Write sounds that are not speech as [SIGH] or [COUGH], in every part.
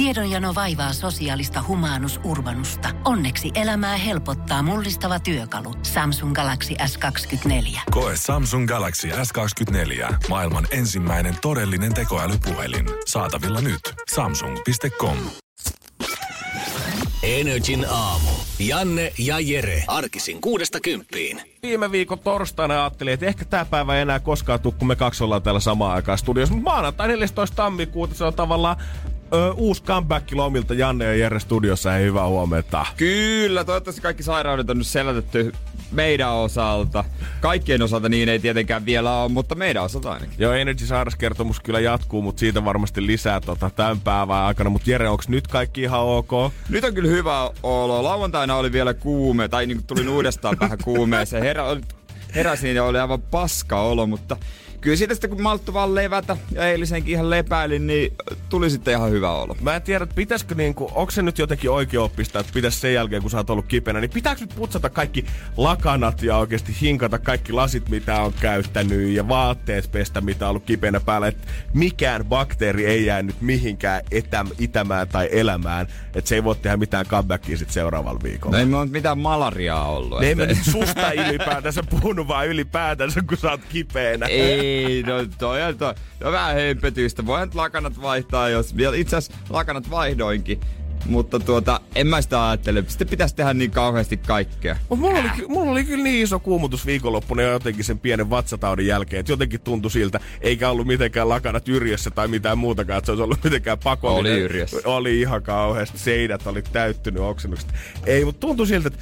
Tiedonjano vaivaa sosiaalista humanus urbanusta. Onneksi elämää helpottaa mullistava työkalu. Samsung Galaxy S24. Koe Samsung Galaxy S24. Maailman ensimmäinen todellinen tekoälypuhelin. Saatavilla nyt. Samsung.com. Energin aamu. Janne ja Jere. Arkisin kuudesta kymppiin. Viime viikon torstaina ajattelin, että ehkä tämä päivä ei enää koskaan tule, kun me kaksi ollaan täällä samaan aikaan studiossa. Mutta maanantai 14. tammikuuta se on tavallaan ö, uusi comeback lomilta Janne ja Jere studiossa. Hei, hyvää huomenta. Kyllä, toivottavasti kaikki sairaudet on nyt selätetty meidän osalta. Kaikkien osalta niin ei tietenkään vielä ole, mutta meidän osalta ainakin. Joo, Energy Sairaskertomus kyllä jatkuu, mutta siitä varmasti lisää tota, tämän päivän aikana. Mutta Jere, onko nyt kaikki ihan ok? Nyt on kyllä hyvä olo. Lauantaina oli vielä kuume, tai niin tulin uudestaan vähän kuumeeseen. Herä, heräsin ja oli aivan paska olo, mutta kyllä siitä sitten kun malttu vaan levätä ja eilisenkin ihan lepäilin, niin tuli sitten ihan hyvä olo. Mä en tiedä, että pitäisikö niinku, onko se nyt jotenkin oikein oppista, että pitäisi sen jälkeen, kun sä oot ollut kipeänä, niin pitääkö nyt putsata kaikki lakanat ja oikeasti hinkata kaikki lasit, mitä on käyttänyt ja vaatteet pestä, mitä on ollut kipeänä päällä, että mikään bakteeri ei jää nyt mihinkään etäm, itämään tai elämään, että se ei voi tehdä mitään comebackia sitten seuraavalla viikolla. No ei mulla mitään malariaa ollut. Ne ei mä nyt susta ylipäätänsä puhunut, vaan ylipäätänsä, kun sä oot kipeänä. Ei, no toi on, toi, on vähän hömpötystä. Voin nyt lakanat vaihtaa, jos vielä itse asiassa lakanat vaihdoinkin. Mutta tuota, en mä sitä ajattele. Sitten pitäisi tehdä niin kauheasti kaikkea. Mut mulla, oli, mulla oli kyllä niin iso kuumutus viikonloppuna ja jotenkin sen pienen vatsataudin jälkeen, että jotenkin tuntui siltä, eikä ollut mitenkään lakanat yrjössä tai mitään muutakaan, että se olisi ollut mitenkään pakollinen. Oli yrjössä. Oli ihan kauheasti. Seinät oli täyttynyt oksennukset. Ei, mutta tuntui siltä, että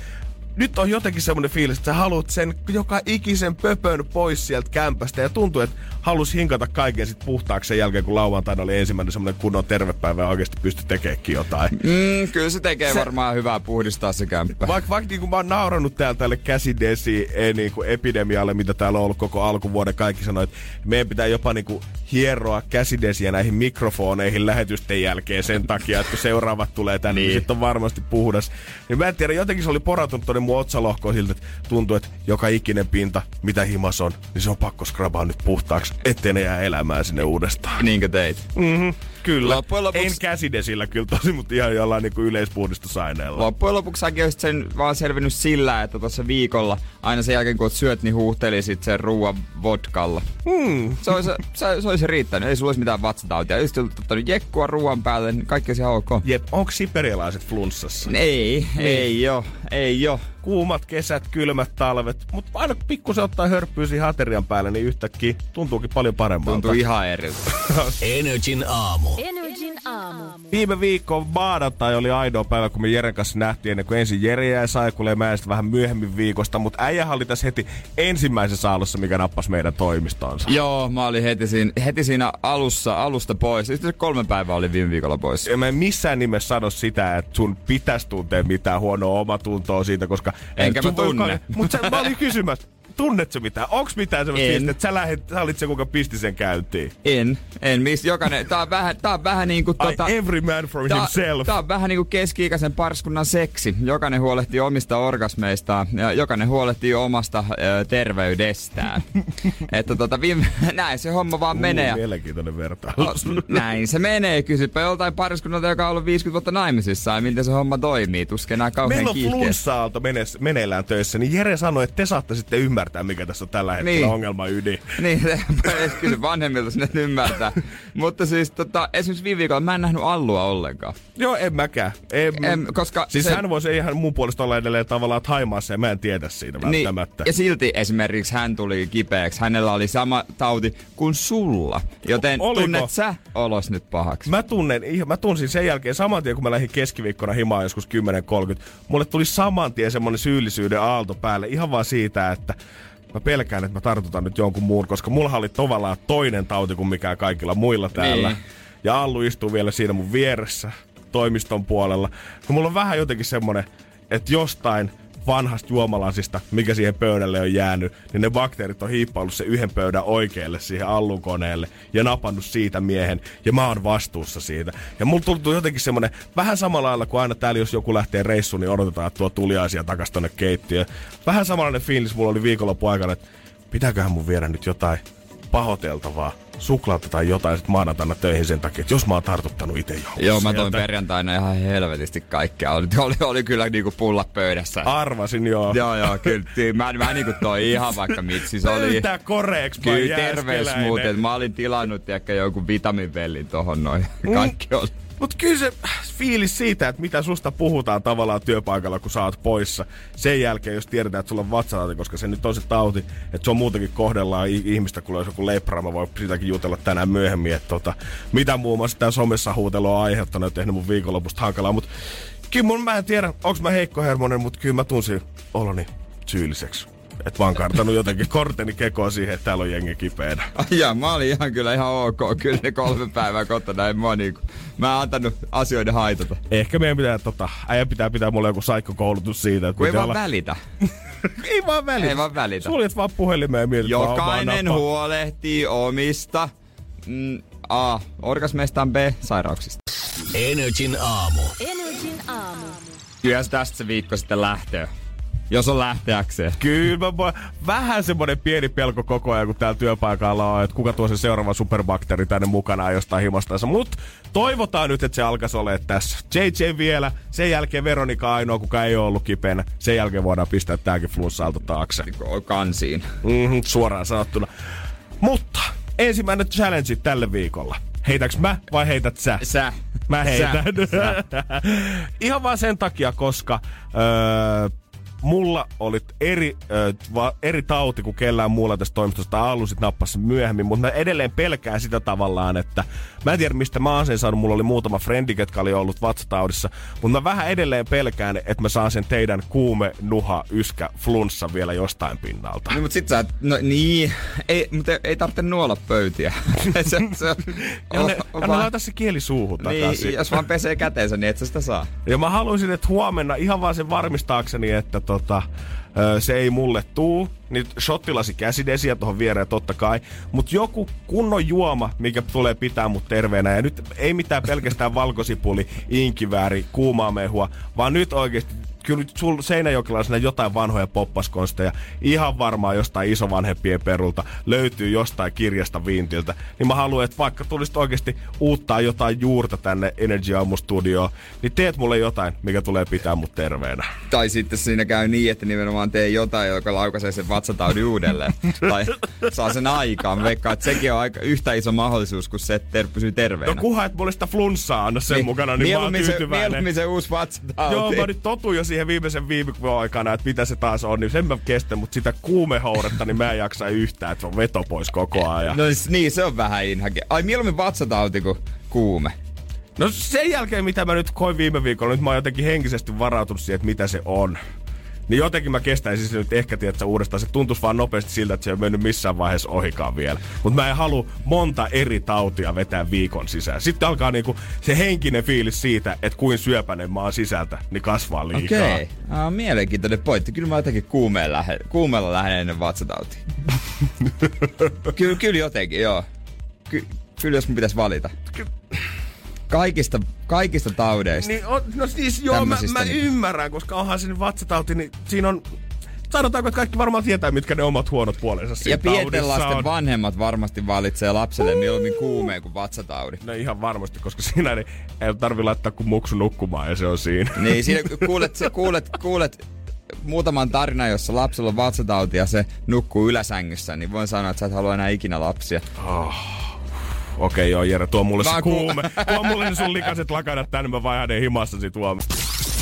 nyt on jotenkin semmoinen fiilis, että sä haluat sen joka ikisen pöpön pois sieltä kämpästä ja tuntuu, että halus hinkata kaiken sit puhtaaksi sen jälkeen, kun lauantaina oli ensimmäinen semmoinen kunnon tervepäivä ja oikeasti pysty tekeekin jotain. Mm, kyllä se tekee se, varmaan hyvää puhdistaa se kämppä. Vaikka vaik, niin mä oon naurannut täällä tälle käsidesi e, niin kuin epidemialle, mitä täällä on ollut koko alkuvuoden, kaikki sanoi, että meidän pitää jopa niin kuin hieroa käsidesiä näihin mikrofoneihin lähetysten jälkeen sen takia, että kun seuraavat tulee tänne, niin, niin sitten on varmasti puhdas. Niin mä en tiedä, jotenkin se oli poratunut tuonne mun otsalohkoon siltä, että tuntuu, että joka ikinen pinta, mitä himas on, niin se on pakko skrabaa nyt puhtaaksi, ettei ne jää elämään sinne uudestaan. Niinkö teit? Mhm. Kyllä. Loppujen lopuksi- En käsidesillä kyllä tosi, mutta ihan jollain niin yleispuhdistusaineella. Loppujen lopuksi säkin olisit sen vaan selvinnyt sillä, että tuossa viikolla aina sen jälkeen kun oot syöt, niin huuhtelisit sen ruoan vodkalla. Hmm. Se olisi, se, se olisi riittänyt, ei sulla olisi mitään vatsatautia. Jos olisit ottanut jekkua ruoan päälle, niin kaikki olisi ihan ok. Jep, onko siperialaiset flunssassa? Ei, ei jo, ei jo. Kuumat kesät, kylmät talvet, mutta aina pikkusen ottaa hörppyä siihen aterian päälle, niin yhtäkkiä tuntuukin paljon paremmalta. Tuntuu ihan eriltä. [LAUGHS] Energin aamu. Energin aamu. Viime viikko maanantai oli ainoa päivä, kun me Jeren kanssa nähtiin ennen kuin ensin Jere jäi saikulle ja sitten vähän myöhemmin viikosta, mutta äijä oli tässä heti ensimmäisessä aallossa, mikä nappasi meidän toimistonsa. Joo, mä olin heti siinä, heti siinä alussa, alusta pois. Sitten kolme päivää oli viime viikolla pois. Ja mä en missään nimessä sano sitä, että sun pitäisi tuntea mitään huonoa omatuntoa siitä, koska... Enkä mä tunne. Mutta mä olin kysymässä, tunnet sä mitään? Onks mitään semmoista fiilistä, että sä, lähet, sä olit se, kuka pisti sen käyntiin? En, en. Miss, jokainen, tää on vähän, tää on vähän niinku tota... every man for Tää, himself. tää on vähän niinku keski-ikäisen parskunnan seksi. Jokainen huolehtii omista orgasmeistaan ja jokainen huolehtii omasta ö, terveydestään. [LAUGHS] että tota, viime, [LAUGHS] näin se homma vaan menee. ja- Uh, mielenkiintoinen vertaus. O, näin se menee. Kysypä joltain pariskunnalta, joka on ollut 50 vuotta naimisissa ja miten se homma toimii. Tuskin enää kauhean Meillä on menes- meneillään töissä, niin Jere sanoi, että te saatte sitten ymmärtää, mikä tässä on tällä hetkellä Niin. ongelma ydin. [LAUGHS] Niin, edes kysy vanhemmilta sinne ymmärtää. Mutta siis tota, esimerkiksi viime viikolla mä en nähnyt Allua ollenkaan. Joo, en mäkään. En, Em, koska siis se- hän voisi ihan mun puolesta olla edelleen tavallaan Thaimaassa ja mä en tiedä siitä välttämättä. Niin, ja silti esimerkiksi hän tuli kipeäksi. Hänellä oli sama tauti kuin sulla. Joten oliko? tunnet sä olos nyt pahaksi? Mä tunnen, mä tunsin sen jälkeen saman tien, kun mä lähdin keskiviikkona himaan joskus 10.30. Mulle tuli saman tien semmonen syyllisyyden aalto päälle ihan vaan siitä, että mä pelkään, että mä tartutan nyt jonkun muun, koska mulla oli tavallaan toinen tauti kuin mikään kaikilla muilla täällä. Niin. Ja Allu istuu vielä siinä mun vieressä toimiston puolella. Ja mulla on vähän jotenkin semmonen, että jostain vanhasta juomalasista, mikä siihen pöydälle on jäänyt, niin ne bakteerit on hiippaillut se yhden pöydän oikealle siihen allukoneelle ja napannut siitä miehen, ja mä oon vastuussa siitä. Ja mulla tuntuu jotenkin semmonen, vähän samalla lailla kuin aina täällä, jos joku lähtee reissuun, niin odotetaan, että tuo tuliaisia takas tonne keittiöön. Vähän samanlainen fiilis mulla oli viikonloppu aikana, että pitääköhän mun viedä nyt jotain pahoiteltavaa, suklaata tai jotain sit maanantaina töihin sen takia, että jos mä oon tartuttanut itse johonkin Joo, mä toin sieltä. perjantaina ihan helvetisti kaikkea. Oli, oli, oli kyllä niinku pulla pöydässä. Arvasin joo. Joo, joo, kyllä. Mä, mä niinku toi ihan vaikka mitsi. Se oli... Pöytää koreeks, mä Kyllä terveys muuten. Mä olin tilannut ehkä jonkun vitaminvellin tohon noin. Kaikki oli. Mut kyllä se fiilis siitä, että mitä susta puhutaan tavallaan työpaikalla, kun oot poissa. Sen jälkeen, jos tiedetään, että sulla on vatsatauti, koska se nyt on se tauti, että se on muutenkin kohdellaan ihmistä, kun olisi joku lepra. Mä voin sitäkin jutella tänään myöhemmin, että tota, mitä muun muassa tämä somessa huutelu on aiheuttanut ja tehnyt mun viikonlopusta hankalaa. Mut kyllä mun, mä en tiedä, onko mä heikkohermonen, mutta kyllä mä tunsin oloni syylliseksi. Et vaan kartanut jotenkin korteni kekoa siihen, että täällä on jengi kipeänä. Ai jaa, mä olin ihan kyllä ihan ok. Kyllä ne kolme päivää kotona. En mä, niinku, mä en antanut asioiden haitata. Ehkä meidän pitää, tota, äijän pitää pitää mulle joku saikkokoulutus siitä, että Kun ei vaan välitä. [LAUGHS] ei vaan välitä. Ei vaan välitä. Suljet vaan puhelimeen ja mietit Jokainen huolehtii omista mm, A. Orgasmeistaan B. Sairauksista. Energin aamu. Energin aamu. Kyllä se tästä se viikko sitten lähtee. Jos on lähteäkseen. Kyllä mä vähän semmonen pieni pelko koko ajan, kun täällä työpaikalla on, että kuka tuo se seuraava superbakteeri tänne mukanaan jostain himastansa. Mut toivotaan nyt, että se alkaisi olemaan tässä. JJ vielä, sen jälkeen Veronika ainoa, kuka ei ole ollut kipeänä. Sen jälkeen voidaan pistää tääkin flunssalta taakse. Kansiin. Mm-hmm, suoraan sanottuna. Mutta ensimmäinen challenge tälle viikolla. Heitäks mä vai heität sä? Sä. Mä heitän. Sä. [LAUGHS] Ihan vaan sen takia, koska öö, mulla oli eri, öö, va, eri tauti kuin kellään muulla tästä toimistosta. Tai Allu sit nappasi myöhemmin, mutta mä edelleen pelkään sitä tavallaan, että mä en tiedä mistä mä oon sen saanut. Mulla oli muutama frendi, ketkä oli ollut vatsataudissa. Mutta mä vähän edelleen pelkään, että mä saan sen teidän kuume, nuha, yskä, flunssa vielä jostain pinnalta. No, mut sit sä, no niin, ei, mutta ei, tarvitse nuolla pöytiä. [LAUGHS] se, se, Ja ne, on anna vaan- laita se kieli suuhun takaisin. niin, jos vaan pesee käteensä, niin et sä sitä saa. Ja mä haluaisin, että huomenna ihan vaan sen varmistaakseni, että tota, se ei mulle tuu. Niin shottilasi käsidesiä tuohon viereen totta kai. Mutta joku kunnon juoma, mikä tulee pitää mut terveenä. Ja nyt ei mitään pelkästään valkosipuli, inkivääri, kuumaa mehua, vaan nyt oikeasti kyllä nyt sul Seinäjokilaisena jotain vanhoja poppaskonsteja, ihan varmaan jostain isovanhempien perulta, löytyy jostain kirjasta Vintiltä, niin mä haluan, että vaikka tulisit oikeasti uuttaa jotain juurta tänne Energy Aamu Studioon, niin teet mulle jotain, mikä tulee pitää mut terveenä. Tai sitten siinä käy niin, että nimenomaan tee jotain, joka laukaisee sen vatsataudin uudelleen. tai saa sen aikaan. Mä veikkaan, että sekin on aika yhtä iso mahdollisuus, kun se että ter- pysyy terveenä. No kunhan et mulle sitä flunssaa anna sen mukana, niin mä oon se, tyytyväinen. mieluummin se uusi vatsatauti. Joo, mä nyt totun jo siihen viimeisen viime aikana, että mitä se taas on, niin sen mä kestän, mutta sitä kuumehouretta, niin mä en jaksa yhtään, että se on veto pois koko ajan. No niin, se on vähän inhake. Ai mieluummin vatsatauti kuin kuume. No sen jälkeen, mitä mä nyt koin viime viikolla, nyt mä oon jotenkin henkisesti varautunut siihen, että mitä se on. Niin jotenkin mä kestäisin se nyt ehkä, tiedätkö, uudestaan. Se tuntuisi vaan nopeasti siltä, että se ei mennyt missään vaiheessa ohikaan vielä. Mutta mä en halua monta eri tautia vetää viikon sisään. Sitten alkaa niinku se henkinen fiilis siitä, että kuin syöpäinen oon sisältä, niin kasvaa liikaa. Okei. Okay. Ah, mielenkiintoinen pointti. Kyllä mä jotenkin kuumeen lähe, kuumeella lähden ennen vatsatautia. [LAUGHS] kyllä, kyllä jotenkin, joo. Ky, kyllä jos mun pitäisi valita. Kaikista, kaikista taudeista. Niin, on, no siis joo, mä, mä niin- ymmärrän, koska onhan se nyt vatsatauti, niin siinä on... Sanotaanko, että kaikki varmaan tietää, mitkä ne omat huonot puolensa siinä ja pienten lasten on. vanhemmat varmasti valitsee lapselle mieluummin kuumeen kuin vatsataudin. No ihan varmasti, koska siinä ei, ei tarvi laittaa kuin muksu nukkumaan ja se on siinä. Niin, siinä [LAUGHS] kuulet, sä kuulet, kuulet muutaman tarina, jossa lapsella on vatsatauti ja se nukkuu yläsängyssä, niin voin sanoa, että sä et halua enää ikinä lapsia. Okei, joo Jere, tuo mulle se kuume. [LAUGHS] Tuo mulle ne sun likaset lakanat tänne, mä vaihan ne himassasi tuomaan.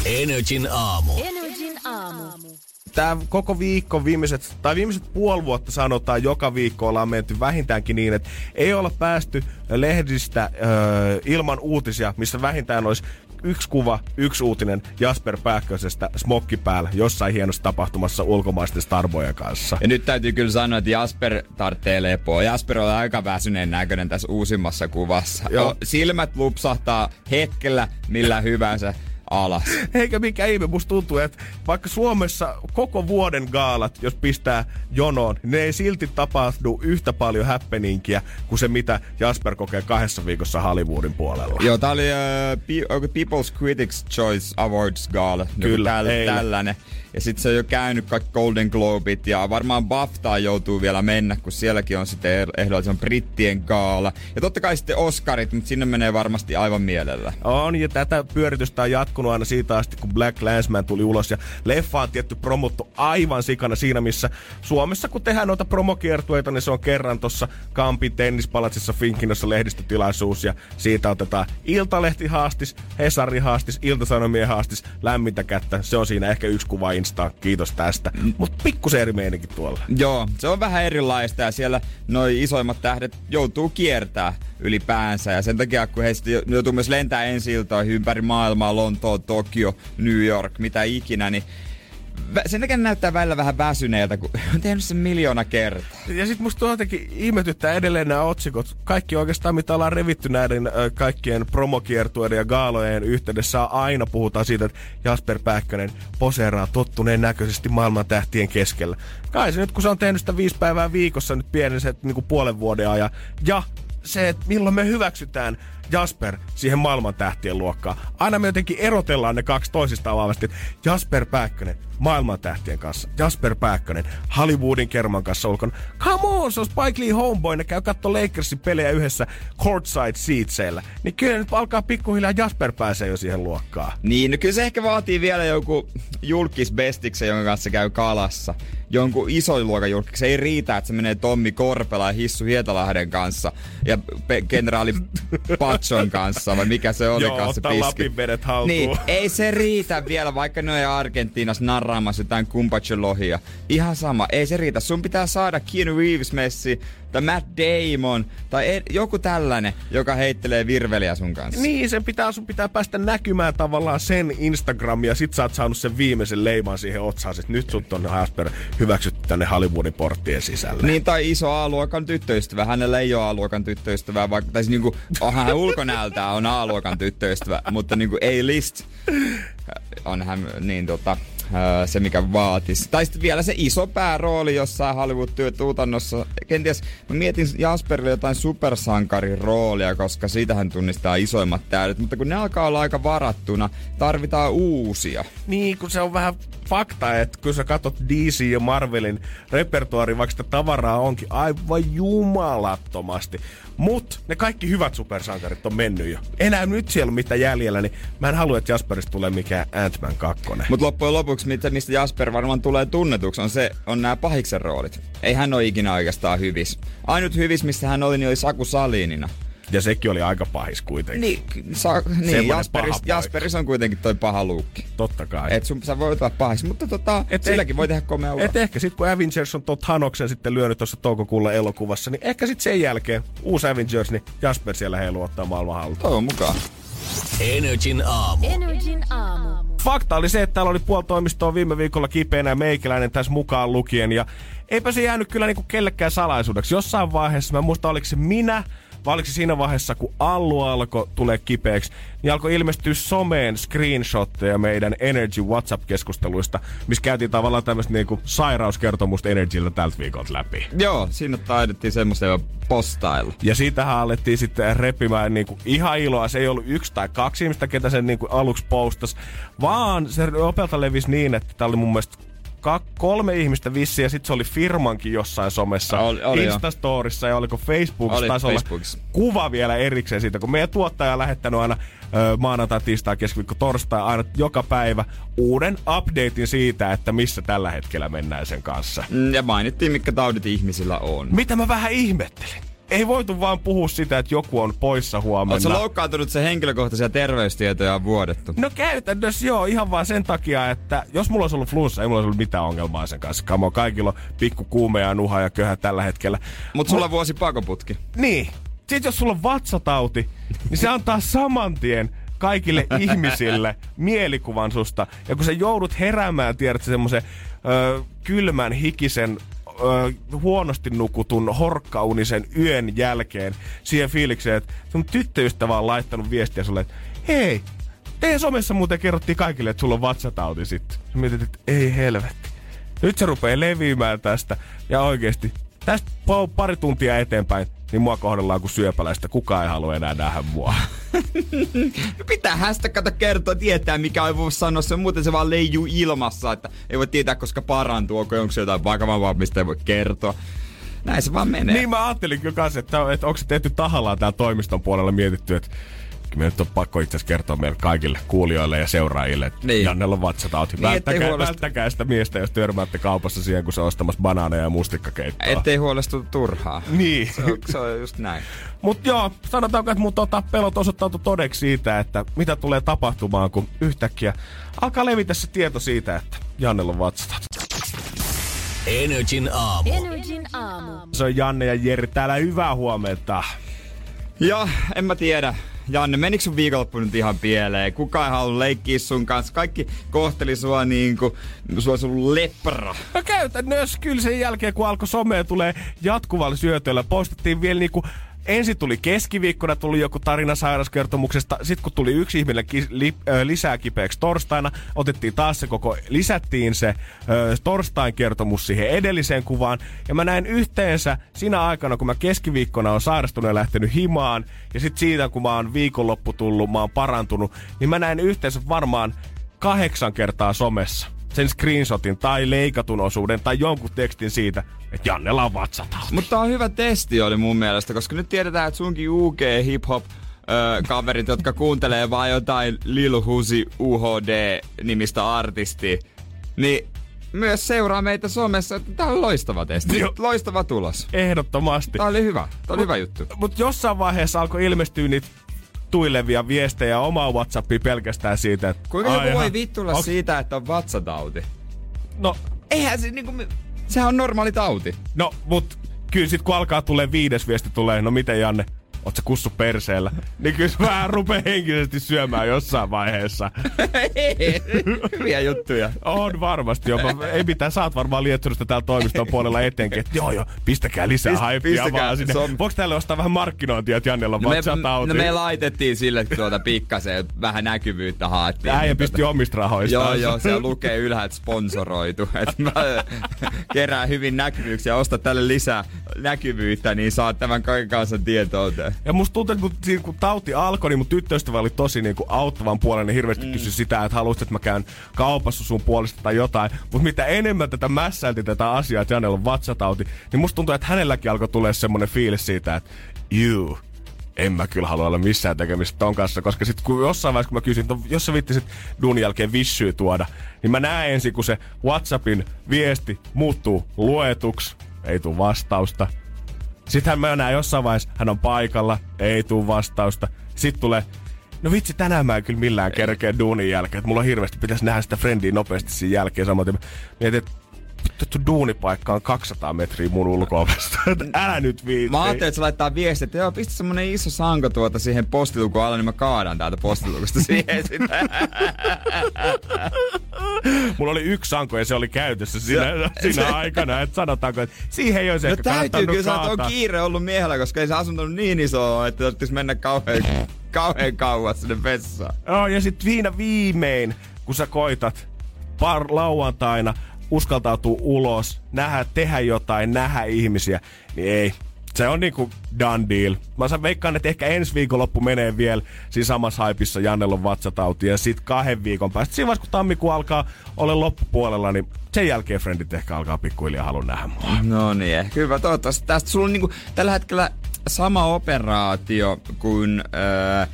Energin aamu. Energin aamu. Tää koko viikko, viimeiset, tai viimeiset puoli vuotta sanotaan, joka viikko ollaan menty vähintäänkin niin, että ei olla päästy lehdistä öö, ilman uutisia, missä vähintään olisi yksi kuva, yksi uutinen Jasper Pääkkösestä smokki päällä jossain hienossa tapahtumassa ulkomaisten starbojen kanssa. Ja nyt täytyy kyllä sanoa, että Jasper tarvitsee lepoa. Jasper on aika väsyneen näköinen tässä uusimmassa kuvassa. Joo. Silmät lupsahtaa hetkellä millä hyvänsä. Alas. Eikä mikä ihme, musta tuntuu, että vaikka Suomessa koko vuoden gaalat, jos pistää jonoon, niin ne ei silti tapahdu yhtä paljon happeningia kuin se, mitä Jasper kokee kahdessa viikossa Hollywoodin puolella. Joo, tää oli uh, People's Critics Choice Awards Gala. Kyllä, täl, tällainen. Ja sitten se on jo käynyt kaikki Golden Globeit ja varmaan BAFTA joutuu vielä mennä, kun sielläkin on sitten eh- ehdolla se on brittien gaala. Ja totta kai sitten Oscarit, mutta sinne menee varmasti aivan mielellä. On, ja tätä pyöritystä on jatkunut aina siitä asti, kun Black Landsman tuli ulos. Ja leffa on tietty promottu aivan sikana siinä, missä Suomessa, kun tehdään noita promokiertueita, niin se on kerran tuossa Kampin tennispalatsissa Finkinossa lehdistötilaisuus. Ja siitä otetaan Iltalehti haastis, Hesari haastis, Iltasanomien haastis, lämmintä kättä. Se on siinä ehkä yksi kuva Insta. Kiitos tästä. Mutta pikkusen eri meininki tuolla. Joo, se on vähän erilaista ja siellä noi isoimmat tähdet joutuu kiertää ylipäänsä. Ja sen takia, kun heistä joutuu myös lentää ensi ympäri maailmaa, Lontoo, Tokio, New York, mitä ikinä, niin sen takia näyttää välillä vähän väsyneeltä, kun [LAUGHS] on tehnyt sen miljoona kertaa. Ja sit musta jotenkin ihmetyttää edelleen nämä otsikot. Kaikki oikeastaan, mitä ollaan revitty näiden kaikkien promokiertueiden ja gaalojen yhteydessä, aina puhutaan siitä, että Jasper Pääkkönen poseeraa tottuneen näköisesti maailman tähtien keskellä. Kai se nyt, kun se on tehnyt sitä viisi päivää viikossa nyt pienen se, niin kuin puolen vuoden ajan, ja se, että milloin me hyväksytään Jasper siihen maailman tähtien luokkaan. Aina me jotenkin erotellaan ne kaksi toisistaan vahvasti. Jasper Pääkkönen maailman tähtien kanssa. Jasper Pääkkönen Hollywoodin kerman kanssa ulkona. Come on, se on Spike Lee homeboy. Ne käy katto Lakersin pelejä yhdessä courtside seatseillä. Niin kyllä nyt alkaa pikkuhiljaa Jasper pääsee jo siihen luokkaan. Niin, no kyllä se ehkä vaatii vielä joku julkisbestiksen, jonka kanssa käy kalassa. Jonkun isoin luokan julkis. Ei riitä, että se menee Tommi Korpela ja Hissu Hietalahden kanssa ja pe- kenraali Patson kanssa, vai mikä se oli Joo, kanssa ottaa Lapin vedet haltuun. Niin, ei se riitä vielä, vaikka ne on Argentiinassa narraamassa jotain kumpachelohia. Ihan sama, ei se riitä. Sun pitää saada Keanu Reeves messi, tai Matt Damon, tai e- joku tällainen, joka heittelee virveliä sun kanssa. Niin, sen pitää, sun pitää päästä näkymään tavallaan sen Instagramia, sit sä oot saanut sen viimeisen leiman siihen otsaan, että nyt sut on Jasper hyväksytty tänne Hollywoodin porttien sisälle. Niin, tai iso A-luokan tyttöystävä. Hänellä ei ole A-luokan tyttöystävää, vaikka, tai siis niinku, onhan hän ulkonäöltään on A-luokan tyttöystävä, mutta niinku A-list on hän niin tota, se, mikä vaatisi. Tai sitten vielä se iso päärooli jossain Hollywood-tuotannossa. Kenties mä mietin Jasperille jotain supersankarin roolia, koska siitä hän tunnistaa isoimmat täydet. Mutta kun ne alkaa olla aika varattuna, tarvitaan uusia. Niin, kun se on vähän fakta, että kun sä katsot DC ja Marvelin repertuari, vaikka sitä tavaraa onkin aivan jumalattomasti. Mut ne kaikki hyvät supersankarit on mennyt jo. Enää nyt siellä on mitään jäljellä, niin mä en halua, että Jasperista tulee mikään Ant-Man 2. Mutta loppujen lopuksi, mitä, mistä Jasper varmaan tulee tunnetuksi, on, se, on nämä pahiksen roolit. Ei hän ole ikinä oikeastaan hyvis. Ainut hyvis, missä hän oli, niin oli Saku Salinina. Ja sekin oli aika pahis kuitenkin. Niin, sa, niin Jasperis. Jasperis on kuitenkin toi paha luukki. Totta kai. Et sun, sä voit olla pahis, mutta tota, Et silläkin eh- voi tehdä komea ura. Et ehkä sit kun Avengers on tot Hanoksen sitten lyönyt tuossa toukokuulla elokuvassa, niin ehkä sit sen jälkeen uusi Avengers, niin Jasper siellä heiluu ottaa maailman haltuun. Toivon mukaan. Energin aamu. Energin aamu. Fakta oli se, että täällä oli puoli toimistoa viime viikolla kipeänä meikäläinen tässä mukaan lukien. Ja eipä se jäänyt kyllä niinku kellekään salaisuudeksi. Jossain vaiheessa, mä en muista oliko se minä, vai oliko se siinä vaiheessa, kun Allu alkoi tulee kipeäksi, niin alkoi ilmestyä someen screenshotteja meidän Energy WhatsApp-keskusteluista, missä käytiin tavallaan tämmöistä niinku sairauskertomusta Energyltä tältä viikolta läpi. Joo, siinä taidettiin semmoista jo postailla. Ja siitähän alettiin sitten repimään niinku ihan iloa. Se ei ollut yksi tai kaksi ihmistä, ketä sen niinku aluksi postas, vaan se nopealta levisi niin, että tää oli mun mielestä kolme ihmistä vissi ja sitten se oli firmankin jossain somessa, Oli- oli jo. Instastorissa ja oliko Facebookissa, Oli taisi olla Facebookissa. kuva vielä erikseen siitä, kun meidän tuottaja on lähettänyt aina ö, maanantai, tiistai, keskiviikko, torstai, aina joka päivä uuden updatein siitä, että missä tällä hetkellä mennään sen kanssa. Mm, Ja mainittiin, mitkä taudit ihmisillä on. Mitä mä vähän ihmettelin. Ei voitu vaan puhua sitä, että joku on poissa huomenna. Oletko loukkaantunut, se henkilökohtaisia terveystietoja on vuodettu? No käytännössä joo, ihan vaan sen takia, että jos mulla olisi ollut flunssa, ei mulla olisi ollut mitään ongelmaa sen kanssa. Kamo, kaikilla on pikku kuume ja nuha ja köhä tällä hetkellä. Mutta sulla on vuosi pakoputki. Niin. Sitten jos sulla on vatsatauti, niin se antaa saman tien kaikille [LAUGHS] ihmisille mielikuvan susta. Ja kun sä joudut heräämään, tiedät semmoisen kylmän, hikisen, ö, huonosti nukutun, horkkaunisen yön jälkeen siihen fiilikseen, että sun tyttöystävä on laittanut viestiä sulle, että hei, Teidän somessa muuten kerrottiin kaikille, että sulla on vatsatauti sitten. Sä mietit, että ei helvetti. Nyt se rupeaa leviämään tästä. Ja oikeesti, tästä pari tuntia eteenpäin, niin mua kohdellaan kuin syöpäläistä. Kukaan ei halua enää nähdä mua. [LAUGHS] Pitää hästä kato kertoa, tietää mikä on voi sanoa se, muuten se vaan leijuu ilmassa, että ei voi tietää koska parantuu, onko onko se jotain vakavampaa, mistä ei voi kertoa. Näin se vaan menee. niin mä ajattelin kyllä kanssa, että, että onko se tehty tahallaan täällä toimiston puolella mietitty, että kyllä me nyt on pakko itse asiassa kertoa meille kaikille kuulijoille ja seuraajille, että Niin. Jannella on vatsatauti. Niin, välttäkää, välttäkää sitä miestä, jos törmäätte kaupassa siihen, kun se on ostamassa banaaneja ja mustikkakeittoa. Ettei huolestu turhaa. Niin. Se on, se on just näin. Mut joo, sanotaanko, että mun tota, pelot osoittautui todeksi siitä, että mitä tulee tapahtumaan, kun yhtäkkiä alkaa levitä se tieto siitä, että Jannella on vatsatauti. Energin aamu. Energin aamu. Se on Janne ja Jeri täällä, hyvää huomenta. Ja en mä tiedä. Janne, menikö sun viikonloppu nyt ihan pieleen? Kukaan ei halua leikkiä sun kanssa. Kaikki kohteli sua niinku, sua olisi ollut lepra. No käytännössä kyllä sen jälkeen, kun alkoi somea tulee jatkuvalla syötöllä, postettiin vielä niinku Ensin tuli keskiviikkona tuli joku tarina sairauskertomuksesta, sitten kun tuli yksi ihminen ki- li- ö, lisää kipeäksi torstaina, otettiin taas se koko, lisättiin se ö, torstain kertomus siihen edelliseen kuvaan, ja mä näin yhteensä siinä aikana, kun mä keskiviikkona on sairastunut ja lähtenyt himaan, ja sitten siitä, kun mä oon viikonloppu tullut, mä oon parantunut, niin mä näin yhteensä varmaan kahdeksan kertaa somessa sen screenshotin tai leikatun osuuden tai jonkun tekstin siitä, että Jannella on vatsatauti. Mutta on hyvä testi oli mun mielestä, koska nyt tiedetään, että sunkin UK hip-hop öö, kaverit, jotka kuuntelee vaan jotain Lil Husi UHD-nimistä artistia, niin myös seuraa meitä somessa, että tää on loistava testi. Joo. Loistava tulos. Ehdottomasti. Tää oli hyvä. Tää oli hyvä juttu. Mutta jossain vaiheessa alkoi ilmestyä niitä tuilevia viestejä omaa Whatsappiin pelkästään siitä, että... Kuinka joku voi vittuilla onks- siitä, että on vatsatauti? No, Eihän se niinku... Sehän on normaali tauti. no, mut kyllä sit kun alkaa tulee viides viesti tulee, no miten Janne, oot sä kussu perseellä? Niin kyllä se vähän rupee henkisesti syömään jossain vaiheessa. [LAUGHS] Hyviä juttuja. On varmasti jopa. Ei mitään, sä oot varmaan lietsonut sitä täällä toimiston puolella etenkin. Että joo joo, pistäkää lisää Pist- haippia pistäkää, vaan sinne. se on- Voiko tälle ostaa vähän markkinointia, että Jannella on No me, no me laitettiin sille tuota pikkaseen vähän näkyvyyttä haettiin. Äijä Niin pisti tota- omista rahoista. Joo, joo, siellä lukee ylhäältä sponsoroitu. Et mä [LAUGHS] kerään hyvin näkyvyyksiä, osta tälle lisää näkyvyyttä, niin saat tämän kaiken kanssa tietoa. Ja musta tuntuu, että kun, siinä, kun tauti alkoi, niin mun tyttöystävä oli tosi niin kuin auttavan puolen, niin hirveästi mm. kysyi sitä, että haluaisit, että mä käyn kaupassa sun puolesta tai jotain. Mutta mitä enemmän tätä mässäiltiin tätä asiaa, että Janella on vatsatauti, niin musta tuntuu, että hänelläkin alkoi tulee semmonen fiilis siitä, että juu, en mä kyllä halua olla missään tekemistä ton kanssa, koska sit kun jossain vaiheessa, kun mä kysyin, että jos sä vittisit duunin jälkeen vissyy tuoda, niin mä näen ensin, kun se Whatsappin viesti muuttuu luetuksi, ei tuu vastausta. Sitten mä näen jossain vaiheessa, hän on paikalla, ei tuu vastausta. Sitten tulee, no vitsi, tänään mä en kyllä millään kerkeä duunin jälkeen. Että mulla on hirveästi, pitäisi nähdä sitä friendiä nopeasti siinä jälkeen. Samoin mietin, että vittu duunipaikka on 200 metriä mun ulko-ovesta. [LAUGHS] Älä nyt viitsi. Mä ajattelin, että se laittaa viestiä, että joo, pistä semmonen iso sanko tuota siihen postilukun alle, niin mä kaadan täältä postilukusta [LAUGHS] siihen sitä. Mulla oli yksi sanko ja se oli käytössä siinä, siinä aikana. Että sanotaanko, että siihen ei olisi No ehkä täytyy kyllä sanoa, että on kiire ollut miehellä, koska ei se asunto niin iso että tarvitsisi mennä kauhean, kauhean kauas sinne vessaan. Joo, ja sitten viina viimein, kun sä koitat par lauantaina, uskaltautuu ulos, nähdä, tehdä jotain, nähdä ihmisiä, niin ei. Se on niinku done deal. Mä saan veikkaan, että ehkä ensi viikonloppu menee vielä siinä samassa haipissa Jannelon vatsatauti ja sit kahden viikon päästä. Siinä vaiheessa, kun tammikuu alkaa olla loppupuolella, niin sen jälkeen frendit ehkä alkaa pikkuhiljaa halua nähdä mua. No niin, ehkä hyvä. Toivottavasti tästä sulla on niinku tällä hetkellä sama operaatio kuin öö,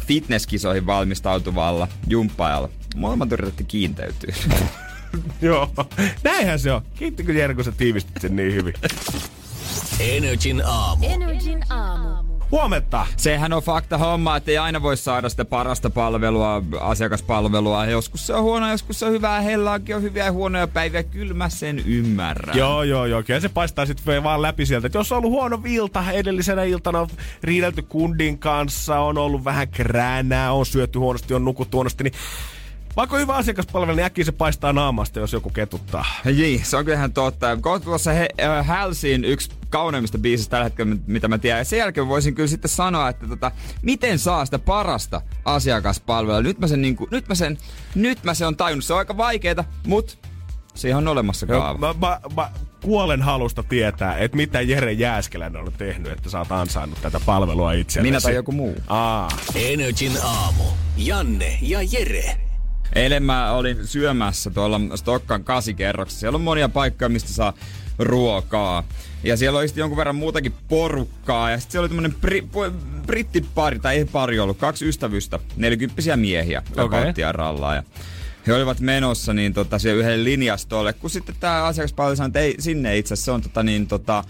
fitnesskisoihin valmistautuvalla jumppaajalla. Molemmat yritätte kiinteytyä. [LAUGHS] [LAUGHS] Joo, näinhän se on. Kiitti kun Jere, kun sä tiivistit sen niin hyvin. Energin aamu. Energin aamu. Huomenta! Sehän on fakta homma, että ei aina voi saada sitä parasta palvelua, asiakaspalvelua. Joskus se on huono, joskus se on hyvää. Hellaakin on hyviä ja huonoja päiviä. Kyllä mä sen ymmärrän. Joo, joo, joo. Kyllä se paistaa sitten vaan läpi sieltä. Että jos on ollut huono ilta, edellisenä iltana on riidelty kundin kanssa, on ollut vähän kränää, on syöty huonosti, on nukuttu huonosti, niin vaikka on hyvä asiakaspalvelu, niin äkkiä se paistaa naamasta, jos joku ketuttaa. Niin, se on kyllä ihan totta. Kohta tuossa he, äh, Hälsiin yksi kauneimmista biisistä tällä hetkellä, mitä mä tiedän. Ja sen jälkeen voisin kyllä sitten sanoa, että tota, miten saa sitä parasta asiakaspalvelua. Nyt mä sen, niin kuin, nyt mä sen, nyt mä sen on tajunnut. Se on aika vaikeeta, mutta siihen on olemassa Joo, kaava. mä, mä, mä kuolen halusta tietää, että mitä Jere Jääskeläinen on tehnyt, että sä oot ansainnut tätä palvelua itsellesi. Minä tai joku muu. Aa, Energin aamu. Janne ja Jere. Eilen mä olin syömässä tuolla Stokkan kasikerroksessa. Siellä on monia paikkoja, mistä saa ruokaa. Ja siellä oli sitten jonkun verran muutakin porukkaa. Ja sitten siellä oli tämmönen bri, brittipari, tai ei pari ollut, kaksi ystävystä, nelikymppisiä miehiä, okay. rallaa. Ja he olivat menossa niin tota, siihen yhdelle linjastolle, kun sitten tämä asiakaspalvelu sanoi, että ei, sinne itse asiassa se on tota, niin, tota,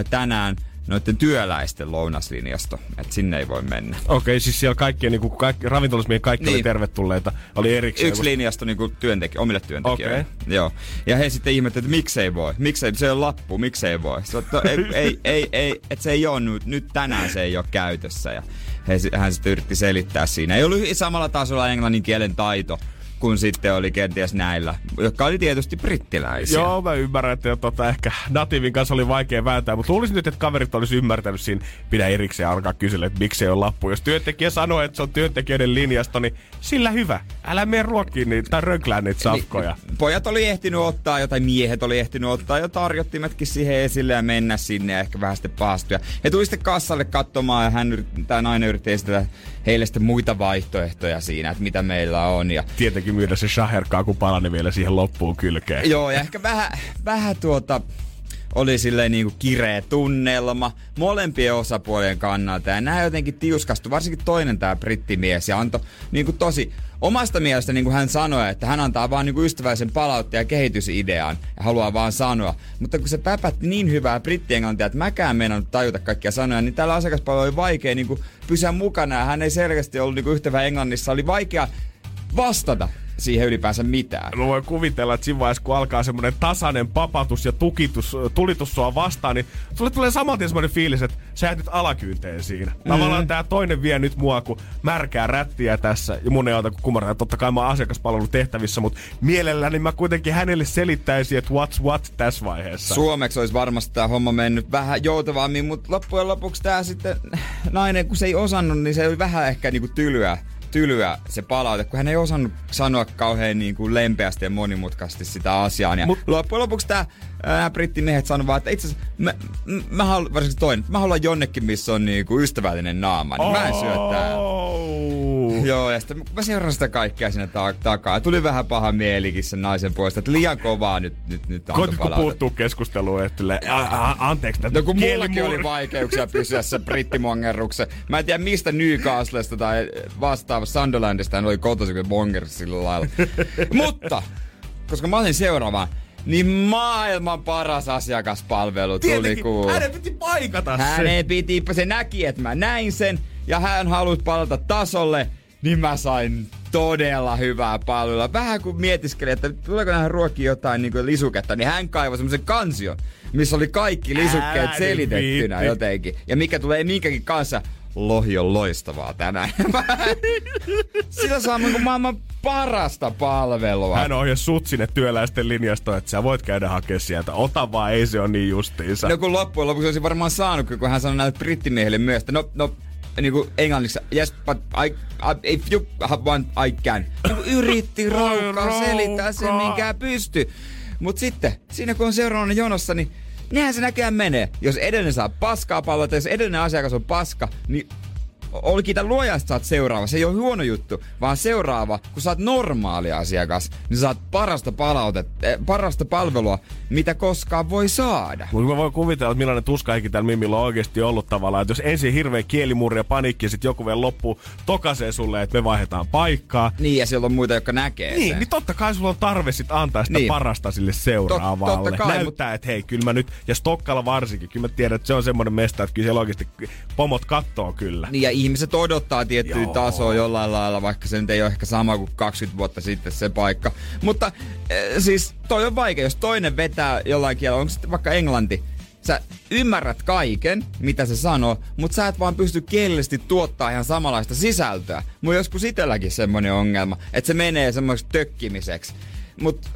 ö, tänään noiden työläisten lounaslinjasto, että sinne ei voi mennä. okei, okay, siis siellä kaikki, niin kuin kaikki ravintolasmiehet kaikki niin. oli tervetulleita. Oli erikseen. Yksi linjasto niin työntekijä, omille työntekijöille. Okei. Joo. Ja he sitten ihmettelivät, että miksei voi. Miksei, se on lappu, miksei voi. Sä, että ei, [LAUGHS] ei, ei, ei, että se ei ole nyt, nyt tänään se ei ole käytössä. Ja he, hän sitten yritti selittää siinä. Ei ollut samalla tasolla englannin kielen taito kuin sitten oli kenties näillä, jotka oli tietysti brittiläisiä. Joo, mä ymmärrän, että tota, ehkä natiivin kanssa oli vaikea vääntää, mutta luulisin nyt, että kaverit olisi ymmärtänyt siinä. Pidä erikseen alkaa kysellä, että miksi ei ole lappu. Jos työntekijä sanoo, että se on työntekijöiden linjasto, niin sillä hyvä. Älä mene ruokkiin niitä tai röklää niitä safkoja. Niin, pojat oli ehtinyt ottaa jotain, miehet oli ehtinyt ottaa jo tarjottimetkin siihen esille ja mennä sinne ja ehkä vähän sitten paastuja. He tuli sitten kassalle katsomaan ja hän, tämä nainen yritti esitellä heille sitten muita vaihtoehtoja siinä, että mitä meillä on. Ja Tietenkin myydä se shaherkaakupalani vielä siihen loppuun kylkeen. Joo, ja ehkä vähän, vähän tuota, oli silleen niinku kireä tunnelma molempien osapuolien kannalta. Ja nämä jotenkin tiuskastu, varsinkin toinen tämä brittimies, ja antoi niinku tosi omasta mielestä, niin kuin hän sanoi, että hän antaa vaan niinku ystävällisen palautteen ja kehitysidean ja haluaa vaan sanoa. Mutta kun se päpätti niin hyvää brittienglantia, että mäkään meinannut tajuta kaikkia sanoja, niin täällä asiakaspalvelulla oli vaikea niinku pysyä mukana ja hän ei selkeästi ollut niinku yhtä hyvä englannissa. Oli vaikea vastata siihen ylipäänsä mitään. Mä voin kuvitella, että siinä vaiheessa, kun alkaa semmoinen tasainen papatus ja tukitus, tulitus sua vastaan, niin sulle tulee saman tien semmoinen fiilis, että sä jäät nyt alakynteen siinä. Tavallaan tää toinen vie nyt mua, kun märkää rättiä tässä, ja mun ei auta kun kumartaa. Totta kai mä oon asiakaspalvelutehtävissä, mutta mielelläni mä kuitenkin hänelle selittäisin, että what's what tässä vaiheessa. Suomeksi olisi varmasti tämä homma mennyt vähän joutavammin, mutta loppujen lopuksi tämä sitten nainen, kun se ei osannut, niin se oli vähän ehkä niinku tylyä, tylyä se palaute, kun hän ei osannut sanoa kauhean niinku lempeästi ja monimutkaisesti sitä asiaa. Ja Mut, loppujen lopuksi tämä nämä brittimiehet sanoi vaan, että itse asiassa mä, mä, haluan, varsinkin toinen, mä haluan jonnekin, missä on niinku ystävällinen naama, niin mä en syö täällä. Oh. Joo, ja sitten mä seurasin sitä kaikkea sinne ta- takaa. Ja tuli vähän paha mielikin sen naisen puolesta, että liian kovaa nyt, nyt, nyt Koititko puuttuu keskusteluun, että anteeksi, No kun mullakin oli vaikeuksia pysyä se brittimongerruksen. Mä en tiedä mistä Newcastlesta tai vastaavasta Sunderlandista hän oli kotoisin monger sillä lailla. [LAUGHS] Mutta, koska mä olin seuraava, niin maailman paras asiakaspalvelu tuli Tietenkin, kuulla. hänen piti paikata se. Hänen piti, se näki, että mä näin sen ja hän halusi palata tasolle, niin mä sain todella hyvää palvelua. Vähän kun mietiskelin, että tuleeko näihin ruokkiin jotain niin lisuketta, niin hän kaivoi semmoisen kansion, missä oli kaikki lisukkeet nyt selitettynä viitti. jotenkin. Ja mikä tulee minkäkin kanssa, lohi on loistavaa tänään. [LAUGHS] Sillä saa niin maailman parasta palvelua. Hän ohjasi sut sinne työläisten linjastoon, että sä voit käydä hakemaan sieltä. Ota vaan, ei se ole niin justiinsa. No kun loppujen lopuksi olisi varmaan saanut, kun hän sanoi näille brittimiehille myös, että no, no niin kuin englanniksi, yes, but I, I, if you want, I can. Niin kuin yritti raukkaa raukkaa. selittää sen, minkä pysty. Mut sitten, siinä kun on seuraavana jonossa, niin nehän se näköjään menee. Jos edellinen saa paskaa palvelua, jos edellinen asiakas on paska, niin oli kiitä luoja, että sä oot seuraava. Se ei ole huono juttu, vaan seuraava, kun sä oot normaali asiakas, niin saat parasta palautetta, eh, parasta palvelua, mitä koskaan voi saada. Mutta mä voin kuvitella, että millainen tuskaikki tällä Mimillä on oikeasti ollut tavallaan. Että jos ensin hirveä kielimurri ja paniikki ja sitten joku vielä loppuu tokasee sulle, että me vaihdetaan paikkaa. Niin, ja siellä on muita, jotka näkee Niin, sen. niin totta kai sulla on tarve sit antaa sitä niin. Parasta sille seuraavalle. Tot- totta kai, Näyttää, että hei, kyllä mä nyt, ja Stokkalla varsinkin, kyllä mä tiedän, että se on semmoinen mesta, että kyllä siellä oikeasti pomot kattoo kyllä. Niin, ja ihmiset odottaa tiettyä Joo. tasoa jollain lailla, vaikka se nyt ei ole ehkä sama kuin 20 vuotta sitten se paikka. Mutta äh, siis toi on vaikea, jos toinen vetää jollain kielellä, onko sitten vaikka englanti, sä ymmärrät kaiken, mitä se sanoo, mutta sä et vaan pysty kielellisesti tuottaa ihan samanlaista sisältöä. Mulla joskus itselläkin semmonen ongelma, että se menee semmoiseksi tökkimiseksi. Mutta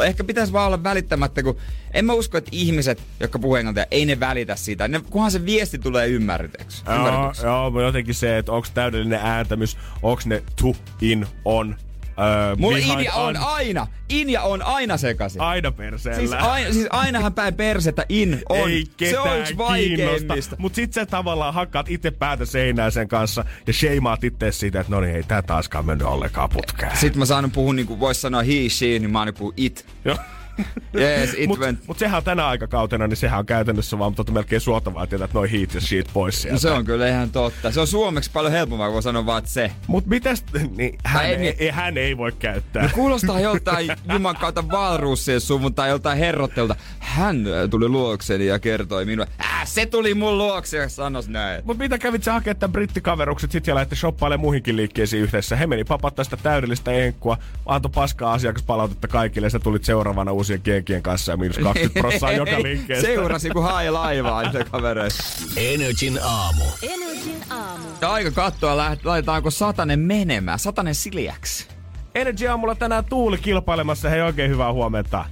Ehkä pitäisi vaan olla välittämättä, kun en mä usko, että ihmiset, jotka puhuu englantia, ei ne välitä sitä. Ne, kunhan se viesti tulee ymmärretyksi. Joo, joo, jotenkin se, että onko täydellinen ääntämys, onko ne to, in, on, öö, Mulla Inja on aina, Inja on aina sekaisin. aina perseellä. Siis, aina, siis ainahan päin persettä in on. Ei se on yksi vaikeimmista. Mut sit sä tavallaan hakkaat itse päätä seinään sen kanssa ja sheimaat itse siitä, että no niin, ei tää taaskaan mennyt ollenkaan putkeen. Sitten mä saan puhua, niin kuin vois sanoa he, she, niin mä aina puhun it. Joo. [LAUGHS] Yes, it Mut, went. mut sehän on tänä aikakautena, niin sehän on käytännössä vaan tota melkein suotavaa tietää, että noin heat ja sheet pois sieltä. No se on kyllä ihan totta. Se on suomeksi paljon helpompaa, kun voi sanoa vaan, että se. Mut mitäs, niin hän, ei, niin- ei, hän ei voi käyttää. No kuulostaa joltain Juman kautta valruussien suvun tai joltain herrottelta. Hän äh, tuli luokseni ja kertoi minulle. Äh, se tuli mun luokse ja sanos näin. Mut mitä kävit sä hakemaan tämän brittikaverukset sit ja lähti shoppailemaan muihinkin liikkeisiin yhdessä? He meni papattaa sitä täydellistä enkkua, antoi paskaa asiakaspalautetta kaikille ja sä tulit seuraavana uusien kenkien kanssa ja miinus 20 prossaa joka [LAUGHS] liikkeestä. Seurasi kun hai laivaa niitä kavereita. Energin aamu. Energin aamu. Ja aika katsoa, läht- laitetaanko satanen menemään. Satanen siljäksi. Energy aamulla tänään Tuuli kilpailemassa. Hei oikein hyvää huomenta.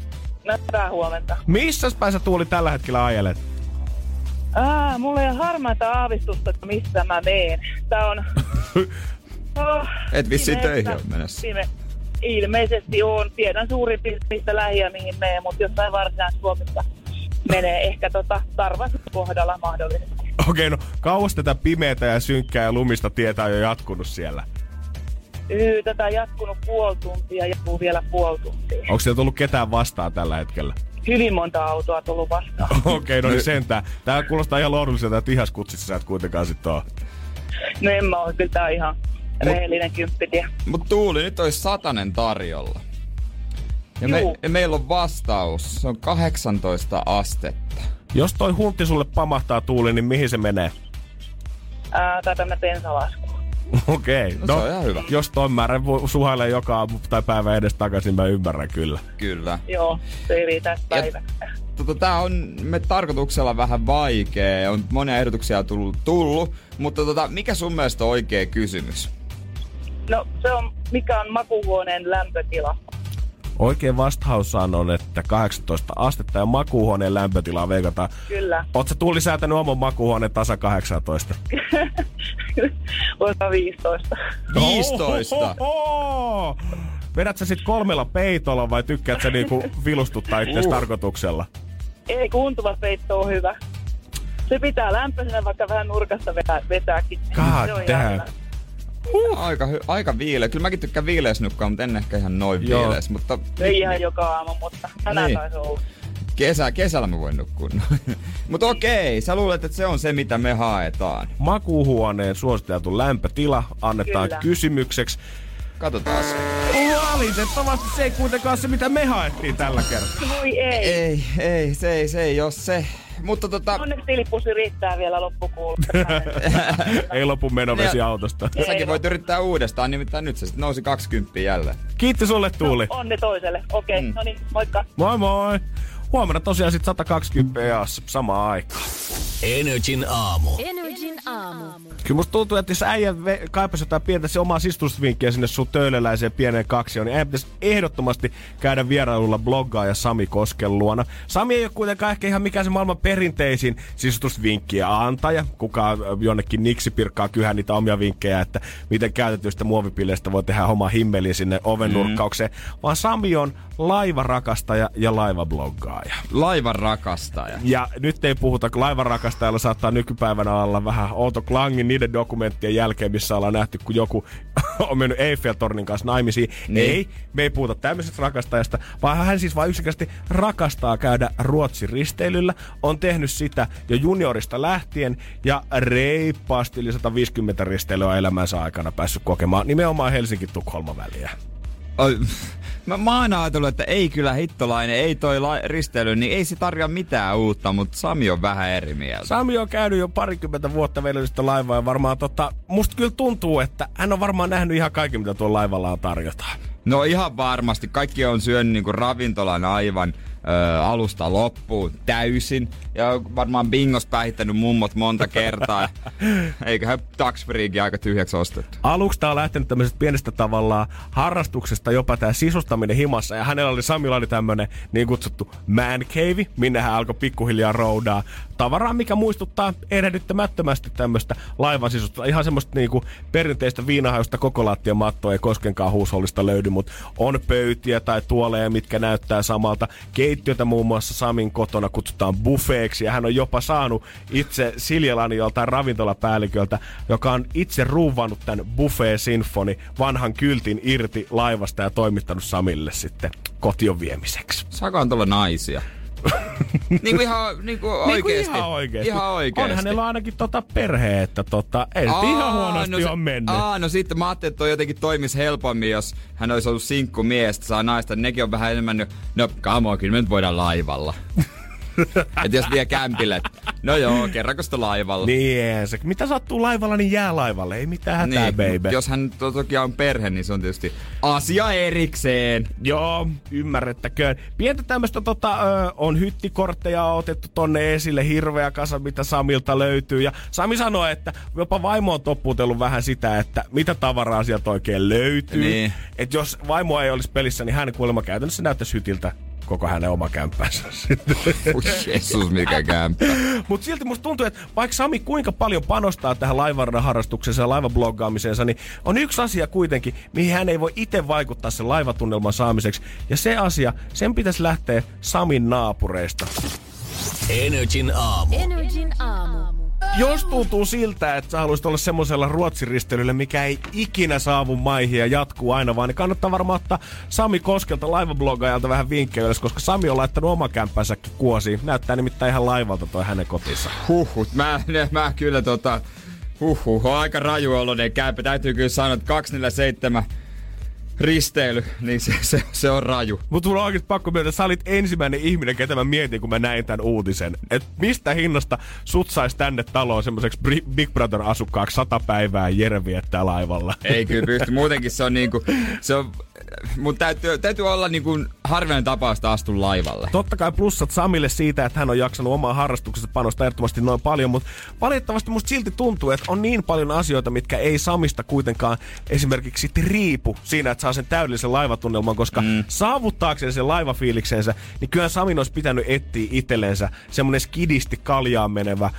No, hyvää huomenta. Missä päin sä Tuuli tällä hetkellä ajelet? Aa, mulla ei ole harmaita aavistusta, että missä mä meen. Tää on... [LAUGHS] Oh, Et vissiin töihin ole menossa. Pime- Ilmeisesti on. Tiedän suurin piirtein, mistä lähiä mihin meen, mutta jossain varsinais-Suomessa menee ehkä tota Tarvasin kohdalla mahdollisesti. Okei, no kauas tätä pimeätä ja synkkää ja lumista tietää jo jatkunut siellä. Yy, tätä on jatkunut puoli tuntia ja jatkuu vielä puoli tuntia. Onko siellä tullut ketään vastaan tällä hetkellä? Hyvin monta autoa tullut vastaan. [LAUGHS] Okei, no niin sentään. Tää kuulostaa ihan lohdulliselta, että ihaskutsissa sä et kuitenkaan sit oo. No en mä oo, kyllä tää on ihan rehellinen kymppitie. Mut Tuuli, nyt olisi satanen tarjolla. Ja, me, ja meillä on vastaus. Se on 18 astetta. Jos toi huntti sulle pamahtaa Tuuli, niin mihin se menee? Ää, tai tämmönen bensalasku. Okei, No, se on ihan hyvä. Jos toi määrä vo- suhailee joka aamu tai päivä edes takaisin, mä ymmärrän kyllä. Kyllä. Joo, se ei riitä päivä. Tota, tää on me tarkoituksella vähän vaikea. On monia ehdotuksia tullut, tullut. Mutta tota, mikä sun mielestä on oikea kysymys? No se on, mikä on makuuhuoneen lämpötila. Oikein vastaus on, että 18 astetta ja makuuhuoneen lämpötilaa veikataan. Kyllä. Sä Tuuli säätänyt oman makuuhuoneen tasa 18? Osa 15. 15. Ohohoho! Vedät sä sit kolmella peitolla vai tykkäät sä niinku vilustuttaa itseäsi Uh. tarkoituksella? Ei kuntuva peitto on hyvä. Se pitää lämpöisenä, vaikka vähän nurkasta vetää, vetääkin. God damn. Hyvä. Aika, hy- aika viileä. Kyllä mäkin tykkään viileäs nukkua, mutta en ehkä ihan noin Joo. viileäs. Mutta Ei ihan joka aamu, mutta tänään Niin. taisi olla. kesä, kesällä mä voin nukkua. [LAUGHS] mutta okei, sä luulet, että se on se, mitä me haetaan. Makuuhuoneen suositeltu lämpötila annetaan Kyllä. kysymykseksi. Katsotaan. Valitettavasti se ei kuitenkaan se, mitä me haettiin tällä kertaa. Voi ei. Ei, ei, se ei, se ei ole se. Mutta tota, Onneksi tilipussi riittää vielä loppukuulla. [LAUGHS] ei lopu menovesi Ja- autosta. säkin voit yrittää uudestaan, nimittäin nyt se sitten nousi 20 jälleen. Kiitti sulle Tuuli. Onni toiselle. Okei, okay, Mm. no niin, moikka. Moi moi. Huomenna tosiaan sit 120 jaassa samaan aikaan. Energin aamu. Energin aamu. Kyllä musta tuntuu, että jos äijä kaipasi jotain pientä se omaa sisustusvinkkiä sinne sun töölöläiseen pieneen kaksioon, niin äijä pitäisi ehdottomasti käydä vierailulla bloggaaja Sami Kosken luona. Sami ei ole kuitenkaan ehkä ihan mikään se maailman perinteisin sisustusvinkkiä antaja. Kuka jonnekin niksi pirkkaa kyhää niitä omia vinkkejä, että miten käytetyistä muovipilleistä voi tehdä oma himmeli sinne oven nurkkaukseen. Vaan Sami on laivarakastaja ja laivabloggaaja. Laivan rakastaja. Ja nyt ei puhuta, kun laivanrakastajalla saattaa nykypäivänä olla vähän outo klangin niiden dokumenttien jälkeen, missä ollaan nähty, kun joku [LAUGHS] on mennyt Eiffel-tornin kanssa naimisiin. Niin. Ei, me ei puhuta tämmöisestä rakastajasta, vaan hän siis vain yksinkertaisesti rakastaa käydä Ruotsin risteilyllä. On tehnyt sitä jo juniorista lähtien ja reippaasti yli 150 risteilyä elämänsä aikana päässyt kokemaan nimenomaan Helsinki-Tukholma väliä. Oi, mä, mä oon aina ajatellut, että ei kyllä hittolainen, ei toi la- risteily, niin ei se tarjoa mitään uutta, mutta Sami on vähän eri mieltä. Sami on käynyt jo parikymmentä vuotta velellistä laivaa ja varmaan tota, musta kyllä tuntuu, että hän on varmaan nähnyt ihan kaikki, mitä tuolla laivalla on tarjotaan. No ihan varmasti. Kaikki on syönyt niinku ravintolan aivan ö, alusta loppuun täysin. Ja varmaan bingos päihittänyt mummot monta kertaa. [LAUGHS] Eiköhän taksfriikin aika tyhjäksi ostettu. Aluksi tää on lähtenyt tämmöisestä pienestä tavallaan harrastuksesta jopa tää sisustaminen himassa. Ja hänellä oli Samilla oli tämmönen niin kutsuttu man cave, minne hän alkoi pikkuhiljaa roudaa tavaraa, mikä muistuttaa erehdyttämättömästi tämmöistä laivan sisusta. Ihan semmoista niinku perinteistä viinahajusta koko lattia mattoa ei koskenkaan huushollista löydy, mutta on pöytiä tai tuoleja, mitkä näyttää samalta. Keittiötä muun muassa Samin kotona kutsutaan buffeeksi ja hän on jopa saanut itse Siljalani joltain ravintolapäälliköltä, joka on itse ruuvannut tämän buffet sinfoni vanhan kyltin irti laivasta ja toimittanut Samille sitten kotion viemiseksi. Saako tulla naisia? [LAUGHS] niin kuin ihan niin kuin oikeesti. ihan oikeesti. Ihan oikeesti. On hänellä ainakin tota perhe, että tota, ei se ihan huonosti no no se, on mennyt. Aa, no sitten mä ajattelin, että toi jotenkin toimisi helpommin, jos hän olisi ollut sinkku mies, saa naista. Nekin on vähän enemmän, no come on, kyllä me nyt voidaan laivalla. [LAUGHS] [LAUGHS] Et jos vie kämpille, no joo, kerranko sitä laivalla. Niin, se, mitä sattuu laivalla, niin jää laivalle. Ei mitään hätää, Niin, baby. Jos hän to- toki on perhe, niin se on tietysti asia erikseen. Joo, ymmärrettäköön. Pientä tämmöistä tota, ö, on hyttikortteja otettu tonne esille, hirveä kasa, mitä Samilta löytyy. Ja Sami sanoi, että jopa vaimo on toppuutellut vähän sitä, että mitä tavaraa sieltä oikein löytyy. Niin. Että jos vaimo ei olisi pelissä, niin hän kuulemma käytännössä näyttäisi hytiltä koko hänen oma kämppänsä [LAUGHS] sitten. Ui, Jeesus, mikä kämppä. Mutta silti musta tuntuu, että vaikka Sami kuinka paljon panostaa tähän laivarannan harrastukseensa ja laivabloggaamiseensa, niin on yksi asia kuitenkin, mihin hän ei voi itse vaikuttaa sen laivatunnelman saamiseksi. Ja se asia, sen pitäisi lähteä Samin naapureista. Energin aamu. Energin aamu. Jos tuntuu siltä, että sä haluaisit olla semmoisella ruotsiristelyllä, mikä ei ikinä saavu maihin ja jatkuu aina vaan, niin kannattaa varmaan ottaa Sami Koskelta laivablogaajalta vähän vinkkejä ylös, koska Sami on laittanut oma kämppänsäkin kuosiin. Näyttää nimittäin ihan laivalta toi hänen kotinsa. Huhhuh, mä, mä kyllä tota, huhhuh, on aika raju oloinen kämpä. Täytyy kyllä sanoa, että 247 risteily, niin se, se, se on raju. Mutta mulla on pakko myöntää, että sä olit ensimmäinen ihminen, ketä mä mietin, kun mä näin tämän uutisen. Että mistä hinnasta sut sais tänne taloon semmoiseksi Big Brother-asukkaaksi sata päivää Jere viettää laivalla. Ei kyllä pysty. Muutenkin se on niinku, se on, mutta täytyy, täytyy olla niinku harvinainen tapaus, että astun laivalle. Totta kai plussat Samille siitä, että hän on jaksanut omaa harrastuksesta panostaa ehdottomasti noin paljon, mutta valitettavasti musta silti tuntuu, että on niin paljon asioita, mitkä ei Samista kuitenkaan esimerkiksi riipu siinä, että saa sen täydellisen laivatunnelman, koska mm. saavuttaakseen sen laivafiiliksensä, niin kyllä Samin olisi pitänyt etsiä itsellensä semmonen skidisti kaljaan menevä,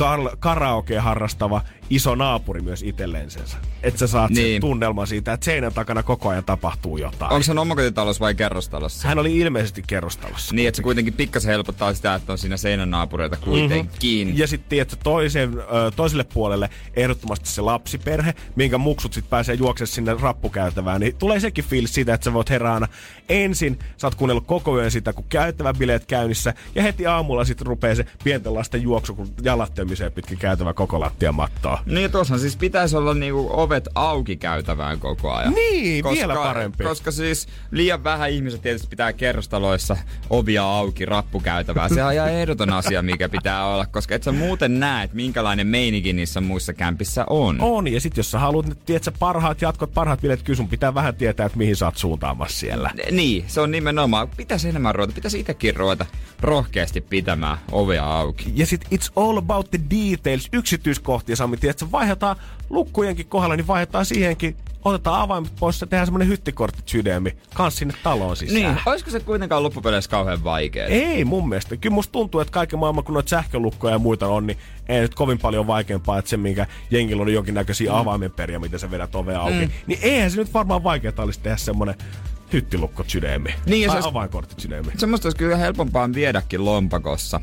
kar- karaoke harrastava iso naapuri myös itsellensä. Että sä saat niin. sen tunnelman siitä, että seinän takana koko ajan tapahtuu jotain. Onko se omakotitalous vai kerrostalossa? Hän oli ilmeisesti kerrostalossa. Niin, että se kuitenkin pikkasen helpottaa sitä, että on siinä seinän naapureita kuitenkin. Mhm. Ja sitten tiedätkö, toiseen, ö, toiselle puolelle ehdottomasti se lapsiperhe, minkä muksut sitten pääsee juoksemaan sinne rappukäytävään, niin tulee sekin fiilis siitä, että sä voit heräänä ensin, sä oot kuunnellut koko yön sitä, kun käyttävän bileet käynnissä, ja heti aamulla sitten rupeaa se pienten lasten juoksu, kun jalat pitkin käytävä koko lattia mattoa. Niin, tuossa siis pitäisi olla niinku ovet auki käytävään koko ajan. Niin, vielä parempi. Koska siis liian vähän ihmiset tietysti pitää kerrostaloissa ovia auki rappukäytävää. Se on ihan [LAUGHS] ehdoton asia, mikä pitää olla, koska et sä muuten näe, että minkälainen meininki niissä muissa kämpissä on. On, ja sitten jos sä haluat, nyt, tiedätkö, parhaat jatkot, parhaat bileet, kyllä sun pitää vähän tietää, että mihin sä oot suuntaamassa siellä. Niin, se on nimenomaan. Pitäisi enemmän ruveta, pitäisi itsekin ruveta rohkeasti pitämään ovea auki. Ja sit it's all about the details, yksityiskohtia, Sami, tiedätkö, vaihdetaan lukkujenkin kohdalla, niin vaihdetaan siihenkin, otetaan avaimet pois ja tehdään semmonen hyttikortti sydämi kans sinne taloon sisään. Niin, olisiko se kuitenkaan loppupeleissä kauhean vaikea? Ei mun mielestä. Kyllä musta tuntuu, että kaiken maailman kun noita sähkölukkoja ja muita on, niin ei nyt kovin paljon vaikeampaa, että se minkä jengillä on jonkinnäköisiä mm. avaimenperiä, miten sä vedät ovea auki. Mm. Niin eihän se nyt varmaan vaikeaa olisi tehdä semmonen hyttilukko sydämi. Niin, ja se olisi- avainkortit sydämi. Semmoista olisi kyllä helpompaa viedäkin lompakossa.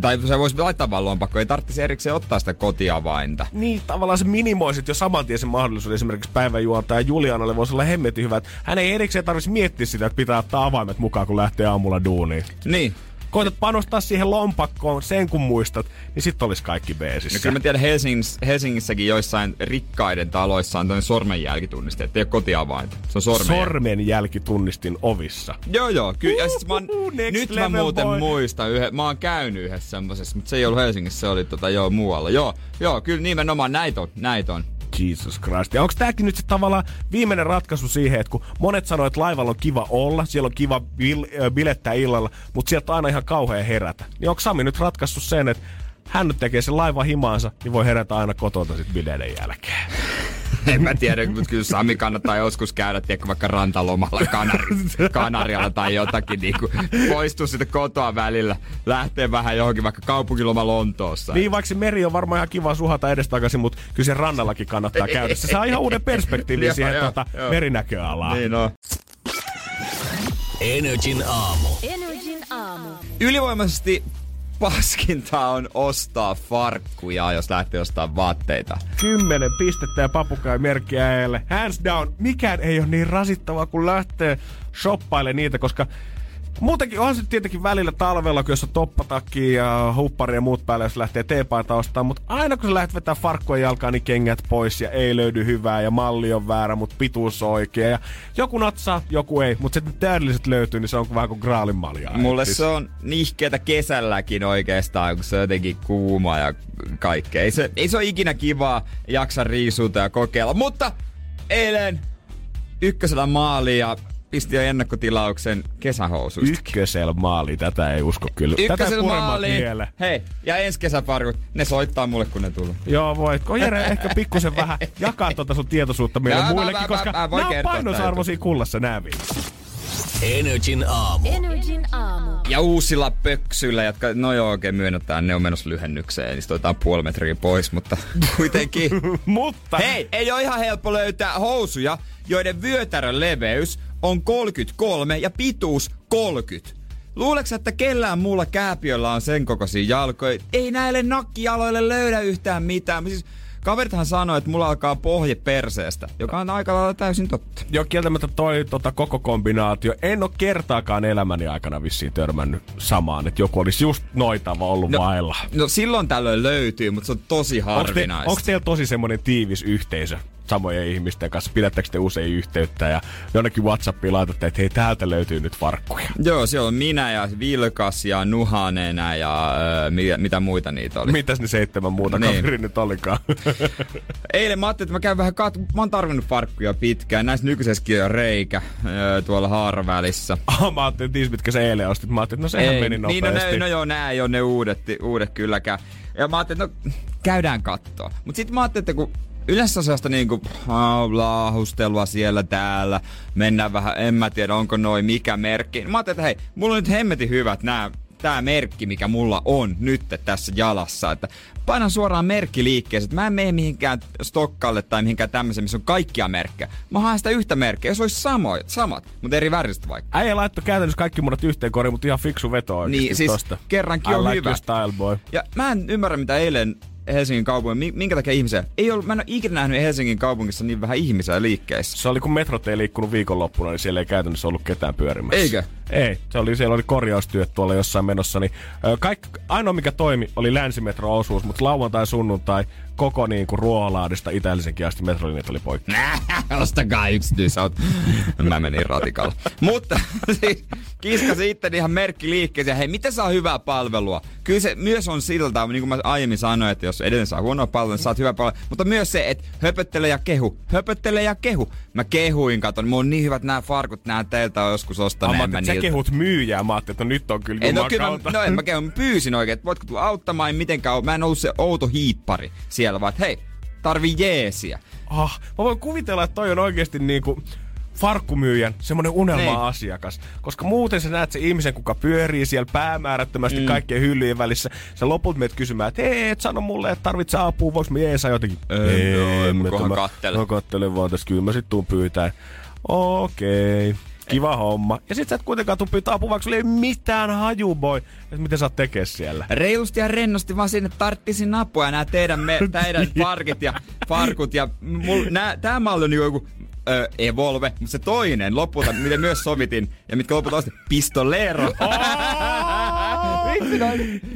Tai se voisi laittaa vaan lompakkoon, ei tarvitsisi erikseen ottaa sitä kotiavainta. Niin, tavallaan se minimoisit jo saman tien sen mahdollisuuden esimerkiksi päiväjuontaja Julianalle voisi olla hemmetin hyvä. että Hän ei erikseen tarvitsisi miettiä sitä, että pitää ottaa avaimet mukaan, kun lähtee aamulla duuniin. Niin. Koitat panostaa siihen lompakkoon, sen kun muistat, niin sit olisi kaikki No beesissä. kyllä mä tiedän Helsingissä, Helsingissäkin joissain rikkaiden taloissa on tämmöinen sormenjälkitunniste, ettei ole kotiavainta. Se on sormen. Sormenjälkitunnistin ovissa. Joo joo, kyllä. Ja sit mä oon, nyt mä muuten boy. muistan, yhden, mä oon käynyt yhdessä semmosessa, mutta se ei ollut Helsingissä, se oli tota joo muualla. Joo, joo, kyllä nimenomaan näitä on, näitä on. Jesus Christ. Ja onko tääkin nyt se tavallaan viimeinen ratkaisu siihen, että kun monet sanoo, että laivalla on kiva olla, siellä on kiva bil- bilettää illalla, mutta sieltä on aina ihan kauhea herätä. Niin onko Sami nyt ratkaissut sen, että hän nyt tekee sen laiva himaansa, niin voi herätä aina kotota sit bileiden jälkeen. [LAUGHS] En mä tiedä, mutta kyllä Sami kannattaa joskus käydä tiedätkö, vaikka rantalomalla Kanari, [LAUGHS] Kanarialla tai jotakin. Niin kuin, poistua sitten kotoa välillä. Lähtee vähän johonkin vaikka kaupunkiloma Lontoossa. Niin vaikka se meri on varmaan ihan kiva suhata edestakaisin, mutta kyllä se rannallakin kannattaa käydä. Se saa ihan [LAUGHS] uuden perspektiivin Joo, siihen joo, tuota, joo. merinäköalaan. Niin on. Energin aamu. Energin aamu. Ylivoimaisesti paskinta on ostaa farkkuja, jos lähtee ostamaan vaatteita. Kymmenen pistettä ja papukai merkkiä äijälle. Hands down, mikään ei ole niin rasittavaa kuin lähtee shoppailemaan niitä, koska Muutenkin on se tietenkin välillä talvella, kun jos on toppatakki ja huppari ja muut päälle, jos lähtee teepaita ostaa, mutta aina kun sä lähdet vetää farkkuja jalkaan, niin kengät pois ja ei löydy hyvää ja malli on väärä, mutta pituus on oikea. Ja joku natsaa, joku ei, mutta sitten täydelliset löytyy, niin se on vähän kuin graalin malja. Mulle se on nihkeetä kesälläkin oikeastaan, kun se on jotenkin kuuma ja kaikkea. Ei se, ei se ole ikinä kivaa jaksa riisuuta ja kokeilla. Mutta eilen ykkösellä maali ja pisti jo ennakkotilauksen kesähousuista. Ykkösel maali, tätä ei usko kyllä. puremmat maali. mieleen. Hei, ja ensi kesäparkut, ne soittaa mulle kun ne tulee. Joo, voitko Jere [LAUGHS] ehkä pikkusen vähän jakaa tuota sun tietoisuutta meille Mä- mä- muillekin, mä- koska mä- mä nämä on painosarvoisia kullassa nämä Energin aamu. Energin aamu. Ja uusilla pöksyillä, jotka, no joo oikein myönnetään, ne on menossa lyhennykseen, niin otetaan puoli metriä pois, mutta [LAUGHS] kuitenkin. [LAUGHS] Mutta Hei, ei ole ihan helppo löytää housuja, joiden vyötärön leveys on 33 ja pituus 30. Luuleeko, että kellään muulla kääpiöllä on sen kokoisia jalkoja? Ei näille nakkijaloille löydä yhtään mitään. Siis kaverithan sanoi, että mulla alkaa pohje perseestä, joka on aika lailla täysin totta. jo kieltämättä toi tota, koko kombinaatio. En ole kertaakaan elämäni aikana vissiin törmännyt samaan, että joku olisi just noitava ollut no, vailla. No silloin tällöin löytyy, mutta se on tosi Onko te, harvinaista. onks teillä tosi semmoinen tiivis yhteisö samojen ihmisten kanssa? Pidättekö te usein yhteyttä ja jonnekin Whatsappiin laitatte, että hei täältä löytyy nyt farkkuja? Joo, siellä on minä ja Vilkas ja Nuhanen ja öö, mitä, mitä muita niitä oli. Mitäs ne seitsemän muuta niin. Kaveri nyt olikaan? [LAUGHS] Eilen mä ajattelin, että mä käyn vähän kat... Mä oon tarvinnut farkkuja pitkään. Näissä nykyisessäkin on reikä öö, tuolla haaravälissä. [LAUGHS] Ah, mä ajattelin, että mitkä sä eilen ostit. Mä ajattelin, että no sehän meni niin, no, nopeasti. ne, no joo, nää ei ole ne uudet, uudet kylläkään. Ja mä ajattelin, että no käydään kattoo. Mut sit mä ajattelin, että kun yleensä sellaista niinku ah, laahustelua siellä täällä, mennään vähän, en mä tiedä onko noin mikä merkki. Mä ajattelin, että hei, mulla on nyt hemmetin hyvät nämä tää merkki, mikä mulla on nyt tässä jalassa, että painan suoraan merkki liikkeeseen, että mä en mene mihinkään stokkalle tai mihinkään tämmöiseen, missä on kaikkia merkkejä. Mä haen sitä yhtä merkkiä, jos olisi samoit, samat, mutta eri väristä vaikka. Äijä laittoi käytännössä kaikki muodot yhteen koriin, mutta ihan fiksu veto Niin, siis tosta. kerrankin I on like hyvä. style, boy. Ja mä en ymmärrä, mitä eilen Helsingin kaupungin, mi- minkä takia ihmisiä, ei ollut, mä en ole ikinä nähnyt Helsingin kaupungissa niin vähän ihmisiä liikkeissä. Se oli kun metrot ei liikkunut viikonloppuna, niin siellä ei käytännössä ollut ketään pyörimässä. Eikö? Ei, se oli, siellä oli korjaustyöt tuolla jossain menossa. Niin, kaikki, ainoa mikä toimi oli länsimetro-osuus, mutta lauantai, sunnuntai koko niin kuin Ruoholaadista Itä-Helsinkiin asti metrolinjat oli poikki. Ostakaa yksityisauto. Mä menin ratikalla. Mutta [LAUGHS] siis, kiskasi itse ihan merkki liikkeeseen. Hei, miten saa hyvää palvelua? Kyllä se myös on siltä, niin kuin mä aiemmin sanoin, että jos edelleen saa huonoa palvelua, niin saat hyvää palvelua. Mutta myös se, että höpöttele ja kehu. Höpöttele ja kehu. Mä kehuin, katon. Mulla on niin hyvät nämä farkut, nää teiltä on joskus ostanut. mä mä sä kehut myyjää. Mä ajattelin, että nyt on kyllä Ei, no, kyllä, mä, no en mä käy, mä pyysin oikein, että voitko tulla auttamaan, en mitenkään Mä en ollut se outo hiippari siellä, vaan että hei, tarvii jeesiä. Ah, mä voin kuvitella, että toi on oikeasti niinku farkkumyyjän semmonen unelma-asiakas. Koska muuten sä näet se ihmisen, kuka pyörii siellä päämäärättömästi mm. kaikkien hyllyjen välissä. Sä lopulta meet kysymään, että hei, et sano mulle, että tarvitsee apua, voiko mä jeesaa jotenkin? Ei, joo, en mä kattele. Mä kattelen vaan tässä, kyllä mä sit tuun pyytää. Okei. Kiva homma. Ja sit sä et kuitenkaan tuu pyytää apua, vaikka sulla ei mitään haju, boy. Et miten sä oot tekee siellä? Reilusti ja rennosti vaan sinne tarttisin apua ja nämä teidän, me, teidän [LAUGHS] farkit ja farkut ja mul, nää, tää malli on niinku joku ö, Evolve, mutta se toinen lopulta, miten myös sovitin ja mitkä lopulta osti Pistolero. Noin.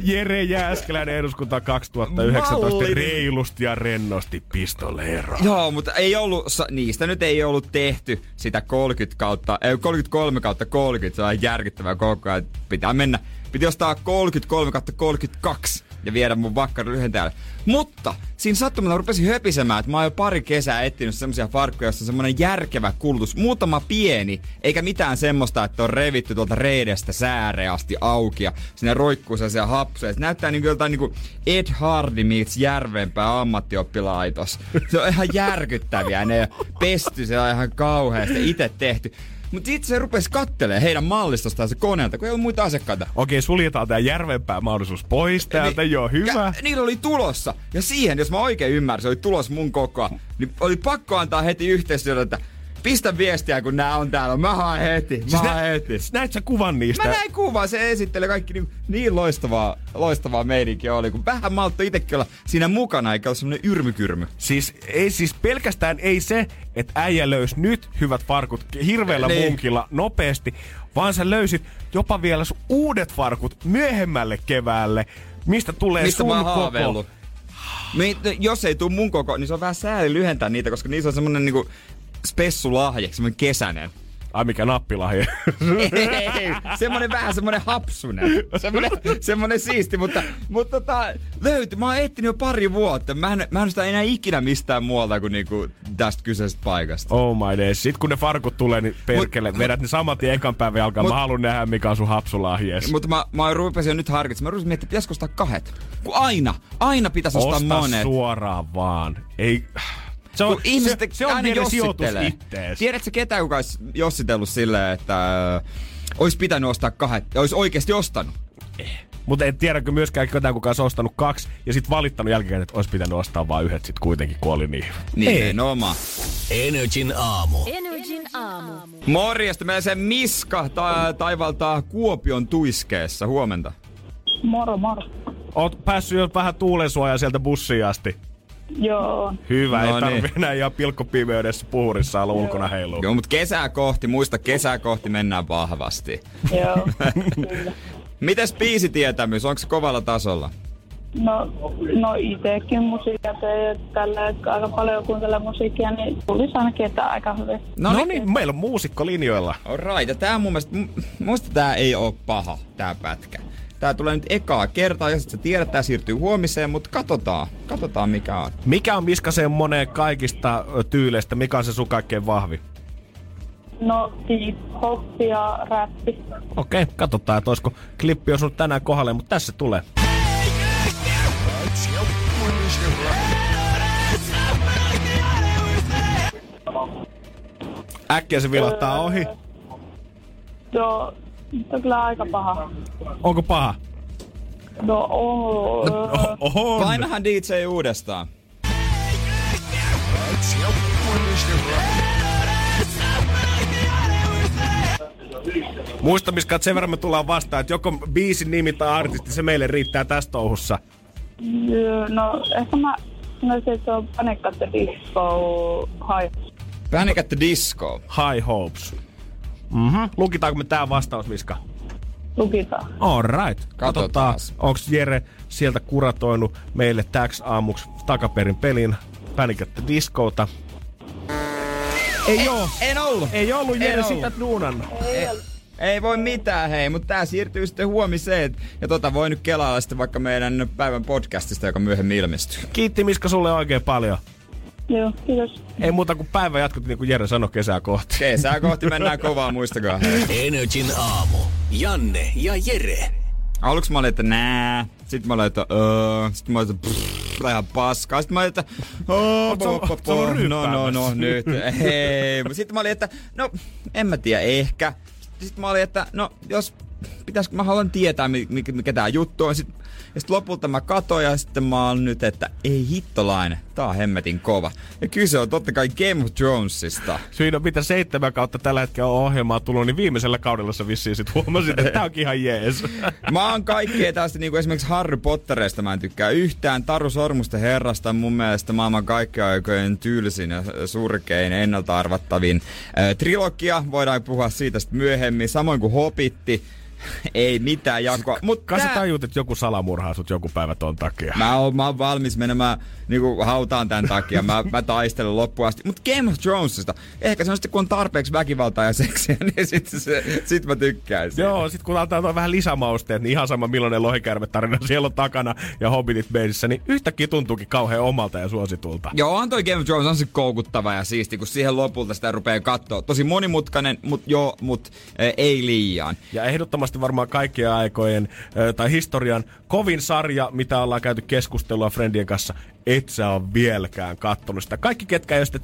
Jere Jääskeläinen eduskunta 2019 Mallinen. reilusti ja rennosti pistoleero. Joo, mutta ei ollut, niistä nyt ei ollut tehty sitä 30 kautta, ei, 33 kautta 30, se on järkyttävää koko ajan. Pitää mennä, piti ostaa 33 kautta 32. ja viedä mun vakkari lyhentäjälle. Mutta siinä sattumalla rupesin höpisemään, että mä oon jo pari kesää etsinyt semmosia farkkuja, jossa on semmonen järkevä kulutus. Muutama pieni, eikä mitään semmoista, että on revitty tuolta reidestä sääreasti auki ja sinne roikkuu sellaisia hapsuja. Se näyttää niinku joltain niinku Ed Hardy meets järvenpää ammattioppilaitos. Se on ihan järkyttäviä. Ne pesty, se on ihan kauheasti itse tehty. Mutta itse se rupesi kattelee heidän mallistostaan se koneelta, kun ei ollut muita asiakkaita. Okei, suljetaan tää järvenpää mahdollisuus pois täältä, Niin- joo, hyvä. Ja niillä oli tulossa. Ja siihen, jos mä oikein ymmärsin, oli tulos mun kokoa. Niin oli pakko antaa heti yhteistyötä, että pistä viestiä, kun nää on täällä. Mä haen heti, mä Siis haen nä- heti. Näit sä kuvan niistä? Mä näin kuvaa, se esittelee kaikki niin, niin loistavaa, loistavaa meininkiä oli, kun vähän maltto itsekin olla siinä mukana, eikä ole semmonen yrmykyrmy. Siis, ei, siis pelkästään ei se, että äijä löysi nyt hyvät farkut hirveällä Niin. munkilla nopeasti, vaan sä löysit jopa vielä sun uudet farkut myöhemmälle keväälle, mistä tulee Mistä sun koko. haaveillut. Mi- jos ei tuu mun koko, niin se on vähän sääli lyhentää niitä, koska niissä on semmonen niinku spessulahje, semmonen kesänen. Ai mikä nappilahje. Ei, semmonen vähän semmonen hapsunen. [LAUGHS] Semmonen, semmonen siisti, mutta, mutta tota, löytyi. Mä oon etsinyt jo pari vuotta. Mä en, mä en sitä enää ikinä mistään muualta kuin niinku tästä kyseisestä paikasta. oh my days. Sitten kun ne farkut tulee, niin perkele, Mut- vedät ne saman tien ekan päivän alkaa. Mut- Mä haluan nähdä, mikä on sun hapsulahjes. Mutta mä, mä rupesin jo nyt harkitsemaan. Mä rupesin miettimään, pitäisikö ostaa kahdet. Kun aina, aina pitäisi ostaa Osta monet. suoraan vaan. Ei... Se on, ihmiset se, se on aina sijoitus jossittelee. ittees. Tiedätkö ketään, kuka olisi jossitellut silleen, että äh, olisi pitänyt ostaa kahdet ja olisi oikeasti ostanut? Mutta en tiedäkö myöskään ketään, kuka olisi ostanut kaksi ja sitten valittanut jälkeen, että olisi pitänyt ostaa vain yhdet sit kuitenkin, kun oli niin. Niin, oma. Energin aamu. Energin aamu. Morjesta, meillä se Miska ta- taivaltaa Kuopion tuiskeessa. Huomenta. Moro, moro. Oot päässyt jo vähän tuulensuojaa sieltä bussiin asti. Joo. Hyvä, No ei tarvi niin. enää ihan pilkkopimeydessä puhurissa olla ulkona heilua. Joo, mutta kesää kohti, muista kesää kohti mennään vahvasti. Joo, kyllä. [LAUGHS] Mites biisitietämys, onko se kovalla tasolla? No, no itsekin musiikkia tällä aika paljon kuuntelen musiikkia, niin tulisi ainakin, että aika hyvin. No, no niin, meillä on muusikko linjoilla. Alright, ja tää mun mielestä, tää ei oo paha, tää pätkä. Tää tulee nyt ekaa kertaa, ja sit sä tiedät, tää siirtyy huomiseen, mutta katsotaan, katsotaan mikä on. Mikä on Miska moneen kaikista tyyleistä? Mikä on se sun kaikkein vahvi? No, hip-hop ja räppi. Okei, okay, katsotaan, että olisiko klippi osunut tänään kohdalle, mutta tässä tulee. Äkkiä se vilahtaa ohi. Joo, mutta kyllä aika paha. Onko paha? No, oo. Oh, oho. Painahan DJ uudestaan. Muista, Miska, että sen verran me tullaan vastaan, että joko biisin nimi tai artisti, se meille riittää tässä touhussa. Joo, No, ehkä mä sanoisin, että se on Panic at the Disco High. Panic at the Disco. High Hopes. Mhm. Lukitaanko me tää vastaus, Miska? Lukitaan. All right. Katsotaan, onko Jere sieltä kuratoinut meille täks aamuksi takaperin pelin Panic at the Discota. Ei oo. En ollut. Ei ollut Jere En sitä ollut. duunan. Ei voi mitään, hei, mutta tää siirtyy sitten huomiseen. Ja tota voi nyt kelailla sitten vaikka meidän päivän podcastista, joka myöhemmin ilmestyy. Kiitti Miska sulle oikein paljon. Joo, kiitos. Ei muuta kuin päivä jatkut, niin kuin Jere sanoi kesää kohti. Kesää kohti mennään kovaa, muistakaa. Energin aamu. Janne ja Jere. Aluksi mä olin, että nää. Sitten mä olin, että öö. Sitten mä olin, että pff, ihan paskaa. Sitten mä olin, että oh, sä ollut no, no, no, nyt. [LAUGHS] Hei. Sitten mä olin, että no, en mä tiedä, ehkä. Sitten mä olin, että no, jos pitäisikö, mä haluan tietää, mi- mikä, mikä tää juttu on. Sitten, ja sitten lopulta mä katoin ja sitten mä oon nyt, että ei hittolainen, tää on hemmetin kova. Ja kyse on totta kai Game of Thronesista. Siinä on mitä seitsemän kautta tällä hetkellä on ohjelmaa tullut, niin viimeisellä kaudella sä vissiin sit huomasit, että tää onkin ihan jees. [LAUGHS] Mä oon kaikkea tästä, niin kuin esimerkiksi Harry Potterista mä en tykkää yhtään. Taru Sormusten herrasta mun mielestä maailman kaikkien aikojen tylsin ja surkein ennalta arvattavin äh, trilogia. Voidaan puhua siitä sitten myöhemmin. Samoin kuin Hobitti. [LAUGHS] ei mitään jakoa. Mut Kai sä tää- tajut, että joku salamurhaa sut joku päivä ton takia. Mä oon, mä oon valmis menemään niinku hautaan tämän takia. Mä, mä taistelen loppuun asti. Mutta Game of Thronesista, ehkä se on sitten kun on tarpeeksi väkivaltaa ja seksiä, [LAUGHS] niin sit, se, sit mä tykkään siitä. Joo, sit kun antaa vähän lisämausteet, niin ihan sama millainen lohikärme-tarina [LAUGHS] siellä on takana ja Hobbitit beisissä, niin yhtäkkiä tuntuukin kauhean omalta ja suositulta. Joo, on toi Game of Thrones on se koukuttava ja siisti, kun siihen lopulta sitä rupeaa katsoa. Tosi monimutkainen, mut joo, mut äh, ei liian. Ja ehdottomasti varmaan kaikkien aikojen ö, tai historian kovin sarja, mitä ollaan käyty keskustelua Friendien kanssa, et sä on vieläkään kattonut sitä. Kaikki, ketkä ei ole sitä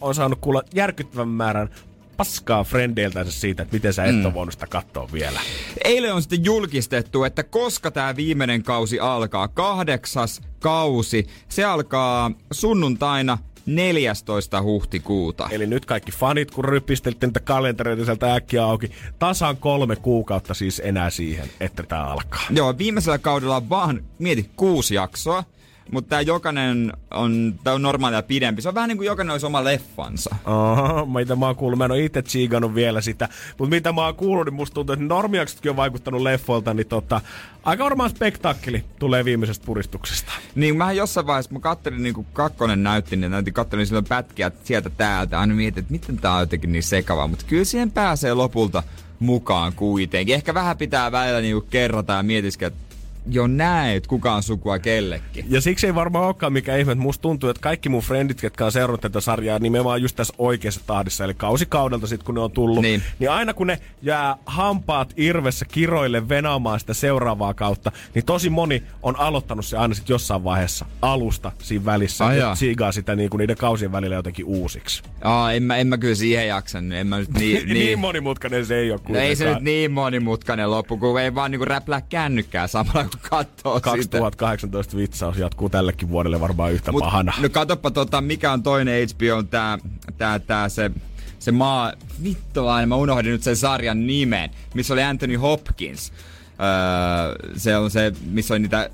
on saanut kuulla järkyttävän määrän paskaa frendeiltänsä siitä, että miten sä et mm. ole voinut sitä katsoa vielä. Eilen on sitten julkistettu, että koska tämä viimeinen kausi alkaa, kahdeksas kausi, se alkaa sunnuntaina 14. huhtikuuta. Eli nyt kaikki fanit, kun rypistelitte niitä kalentereita sieltä äkkiä auki, tasan kolme kuukautta siis enää siihen, että tää alkaa. Joo, viimeisellä kaudella on vaan, mieti, kuusi jaksoa. Mutta tämä jokainen on, tää on normaalia pidempi. Se on vähän niin kuin jokainen olisi oma leffansa. Aha, mitä mä oon kuullut, mä en ole itse tsiigannut vielä sitä, mutta mitä mä oon kuullut, niin musta tuntuu, että normiaksutkin on vaikuttanut leffoilta, niin tota, aika varmaan spektaakkeli tulee viimeisestä puristuksesta. Niin mä jossain vaiheessa, mä kattelin niin kuin kakkonen näytti, niin näytin, kattelin silloin pätkiä sieltä täältä. Aina mietin, että miten tää on jotenkin niin sekavaa. Mutta kyllä siihen pääsee lopulta mukaan kuitenkin. Ehkä vähän pitää välillä niin kuin kerrata ja mietiskellä, että jo näet, kuka on sukua kellekin. Ja siksi ei varmaan olekaan mikä ihme, että musta tuntuu, että kaikki mun frendit, jotka on seurannut tätä sarjaa, nimenomaan just tässä oikeassa tahdissa, eli kausikaudelta sitten kun ne on tullut, Niin. niin aina kun ne jää hampaat irvessä kiroille venaamaan sitä seuraavaa kautta, niin tosi moni on aloittanut se aina sitten jossain vaiheessa alusta siinä välissä, Ai ja siigaa sitä niin kuin niiden kausien välillä jotenkin uusiksi. Aa, en mä, en mä kyllä siihen jaksanut. En mä nyt [LAUGHS] niin, Niin, niin monimutkainen se ei ole No kuitenkaan. ei se nyt niin monimutkainen loppu, kun ei vaan niinku räplää kännykkää samalla kun katsoo sitä. 2018 vitsaus jatkuu tällekin vuodelle varmaan yhtä Mut, pahana. No katoppa tota, mikä on toinen HBO, on tää, tää, tää se, se maa, vittolainen, mä unohdin nyt sen sarjan nimen, missä oli Anthony Hopkins. Öö, se on se, missä oli niitä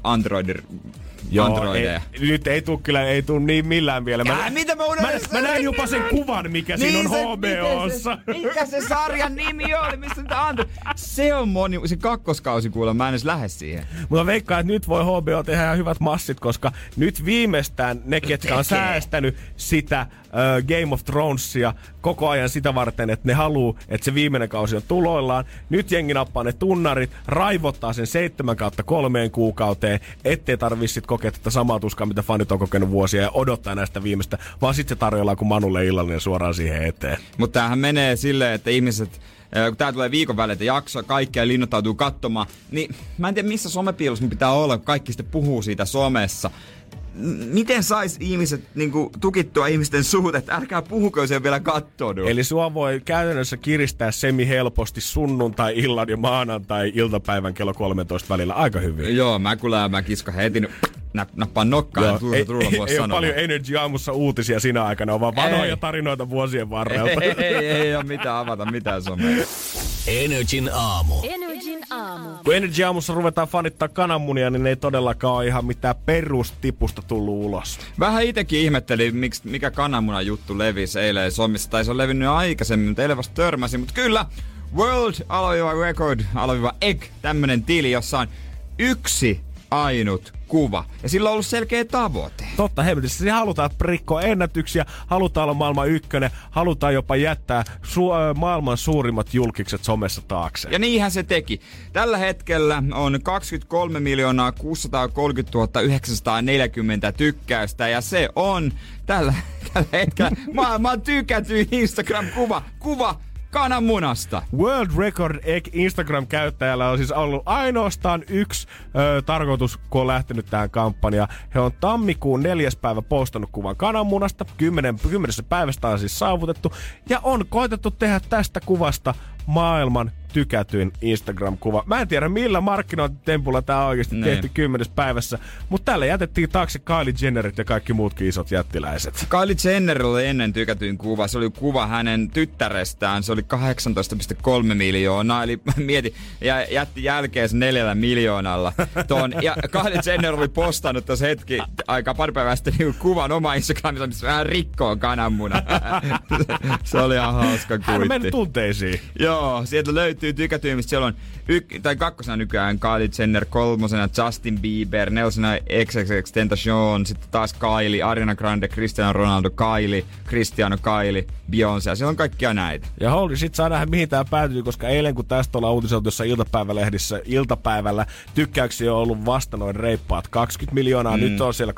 androidi, androideja. ei, nyt ei tuu kyllä, ei tuu niin millään vielä. Ää, mitä mä mä, mä näin jopa sen kuvan, mikä niin siinä on HBOssa. Se, mikä se sarjan nimi oli? Mistä niitä antoi? Se on moni, se kakkoskausi kuulemma, mä en edes lähde siihen. Mutta veikkaan, että nyt voi HBO tehdä ihan hyvät massit, koska nyt viimeistään ne, ketkä on säästänyt sitä äh, Game of Thronesia koko ajan sitä varten, että ne haluu, että se viimeinen kausi on tuloillaan. Nyt jengi nappaa ne tunnarit, raivottaa sen 7 kautta kolmeen kuukauteen, ettei tarvii sit kokea tätä samaa tuskaa, mitä fanit on kokenut vuosia ja odottaa näistä viimeistä, vaan sitten se tarjoillaan kuin Manulle illallinen suoraan siihen eteen. Mutta tämähän menee silleen, että ihmiset, kun tää tulee viikon välillä jakso, kaikkia linnoittautuu katsomaan, niin mä en tiedä missä somepiilossa pitää olla, kun kaikki sitten puhuu siitä somessa. Miten sais ihmiset niinku, tukittua ihmisten suut, että älkää puhuko, ei ole vielä kattonut. Eli sua voi käytännössä kiristää semi helposti sunnuntai illan ja maanantai iltapäivän kello 13 välillä aika hyvin. Joo, mä kyllä mä kiska heti nä, nappaan nokkaan ei, tulla, tulla ei, voi ei ole paljon Energy aamussa uutisia sinä aikana, on vaan vanhoja Ei. tarinoita vuosien varrelta. ei, ei, ei, ei ole mitään avata mitään somea. Energin aamu. Energin aamu. Kun Energy aamussa ruvetaan fanittaa kananmunia, niin ne ei todellakaan ole ihan mitään perustipusta tullut ulos. Vähän itekin ihmettelin, miksi, mikä kananmunan juttu levisi eilen somissa. Tai se on levinnyt jo aikaisemmin, mutta eilen vasta törmäsin. Mutta kyllä, World alaviva Record alaviva Egg, tämmönen tili, jossa on yksi ainut kuva. Ja sillä on ollut selkeä tavoite. Totta hemmetistä, siis halutaan rikkoa ennätyksiä, halutaan olla maailman ykkönen, halutaan jopa jättää su- maailman suurimmat julkikset somessa taakse. Ja niinhän se teki. Tällä hetkellä on 23 miljoonaa 630 940 tykkäystä ja se on tällä, [LAUGHS] tällä hetkellä maailman tykätyin Instagram-kuva. Kuva kananmunasta. World Record Egg Instagram-käyttäjällä on siis ollut ainoastaan yksi ö, tarkoitus, kun on lähtenyt tähän kampanjaan. He on tammikuun neljäs päivä postannut kuvan kananmunasta. Kymmenen, kymmenessä päivästä on siis saavutettu. Ja on koitettu tehdä tästä kuvasta maailman tykätyin Instagram-kuva. Mä en tiedä millä markkinointitempulla tää on oikeasti Niin. tehty kymmenes päivässä, mutta tällä jätettiin taakse Kylie Jennerit ja kaikki muutkin isot jättiläiset. Kylie Jenner oli ennen tykätyin kuva. Se oli kuva hänen tyttärestään. Se oli 18,3 miljoonaa. Eli [LAUGHS] mieti, ja jätti jälkeen sen neljällä miljoonalla ton. Ja Kylie Jenner oli postannut tuossa hetki aika pari päivää sitten niin kuvan oma Instagramissa, missä vähän rikkoo kananmuna. [LAUGHS] se oli ihan hauska Hän on mennyt kuitti. tunteisiin. Joo, sieltä löytyy tykätyimmistä. Siellä on yk- tai kakkosena nykyään Kylie Jenner, kolmosena Justin Bieber, nelosena XXX Tentacion, sitten taas Kylie, Ariana Grande, Cristiano Ronaldo, Kylie, Cristiano Kylie, Beyoncé. Ja siellä on kaikkia näitä. Ja Holly, sit saa nähdä mihin tää päätyy, koska eilen kun tästä ollaan uutisoitu jossain iltapäivälehdissä, iltapäivällä tykkäyksiä on ollut vasta noin reippaat 20 miljoonaa, mm. nyt on siellä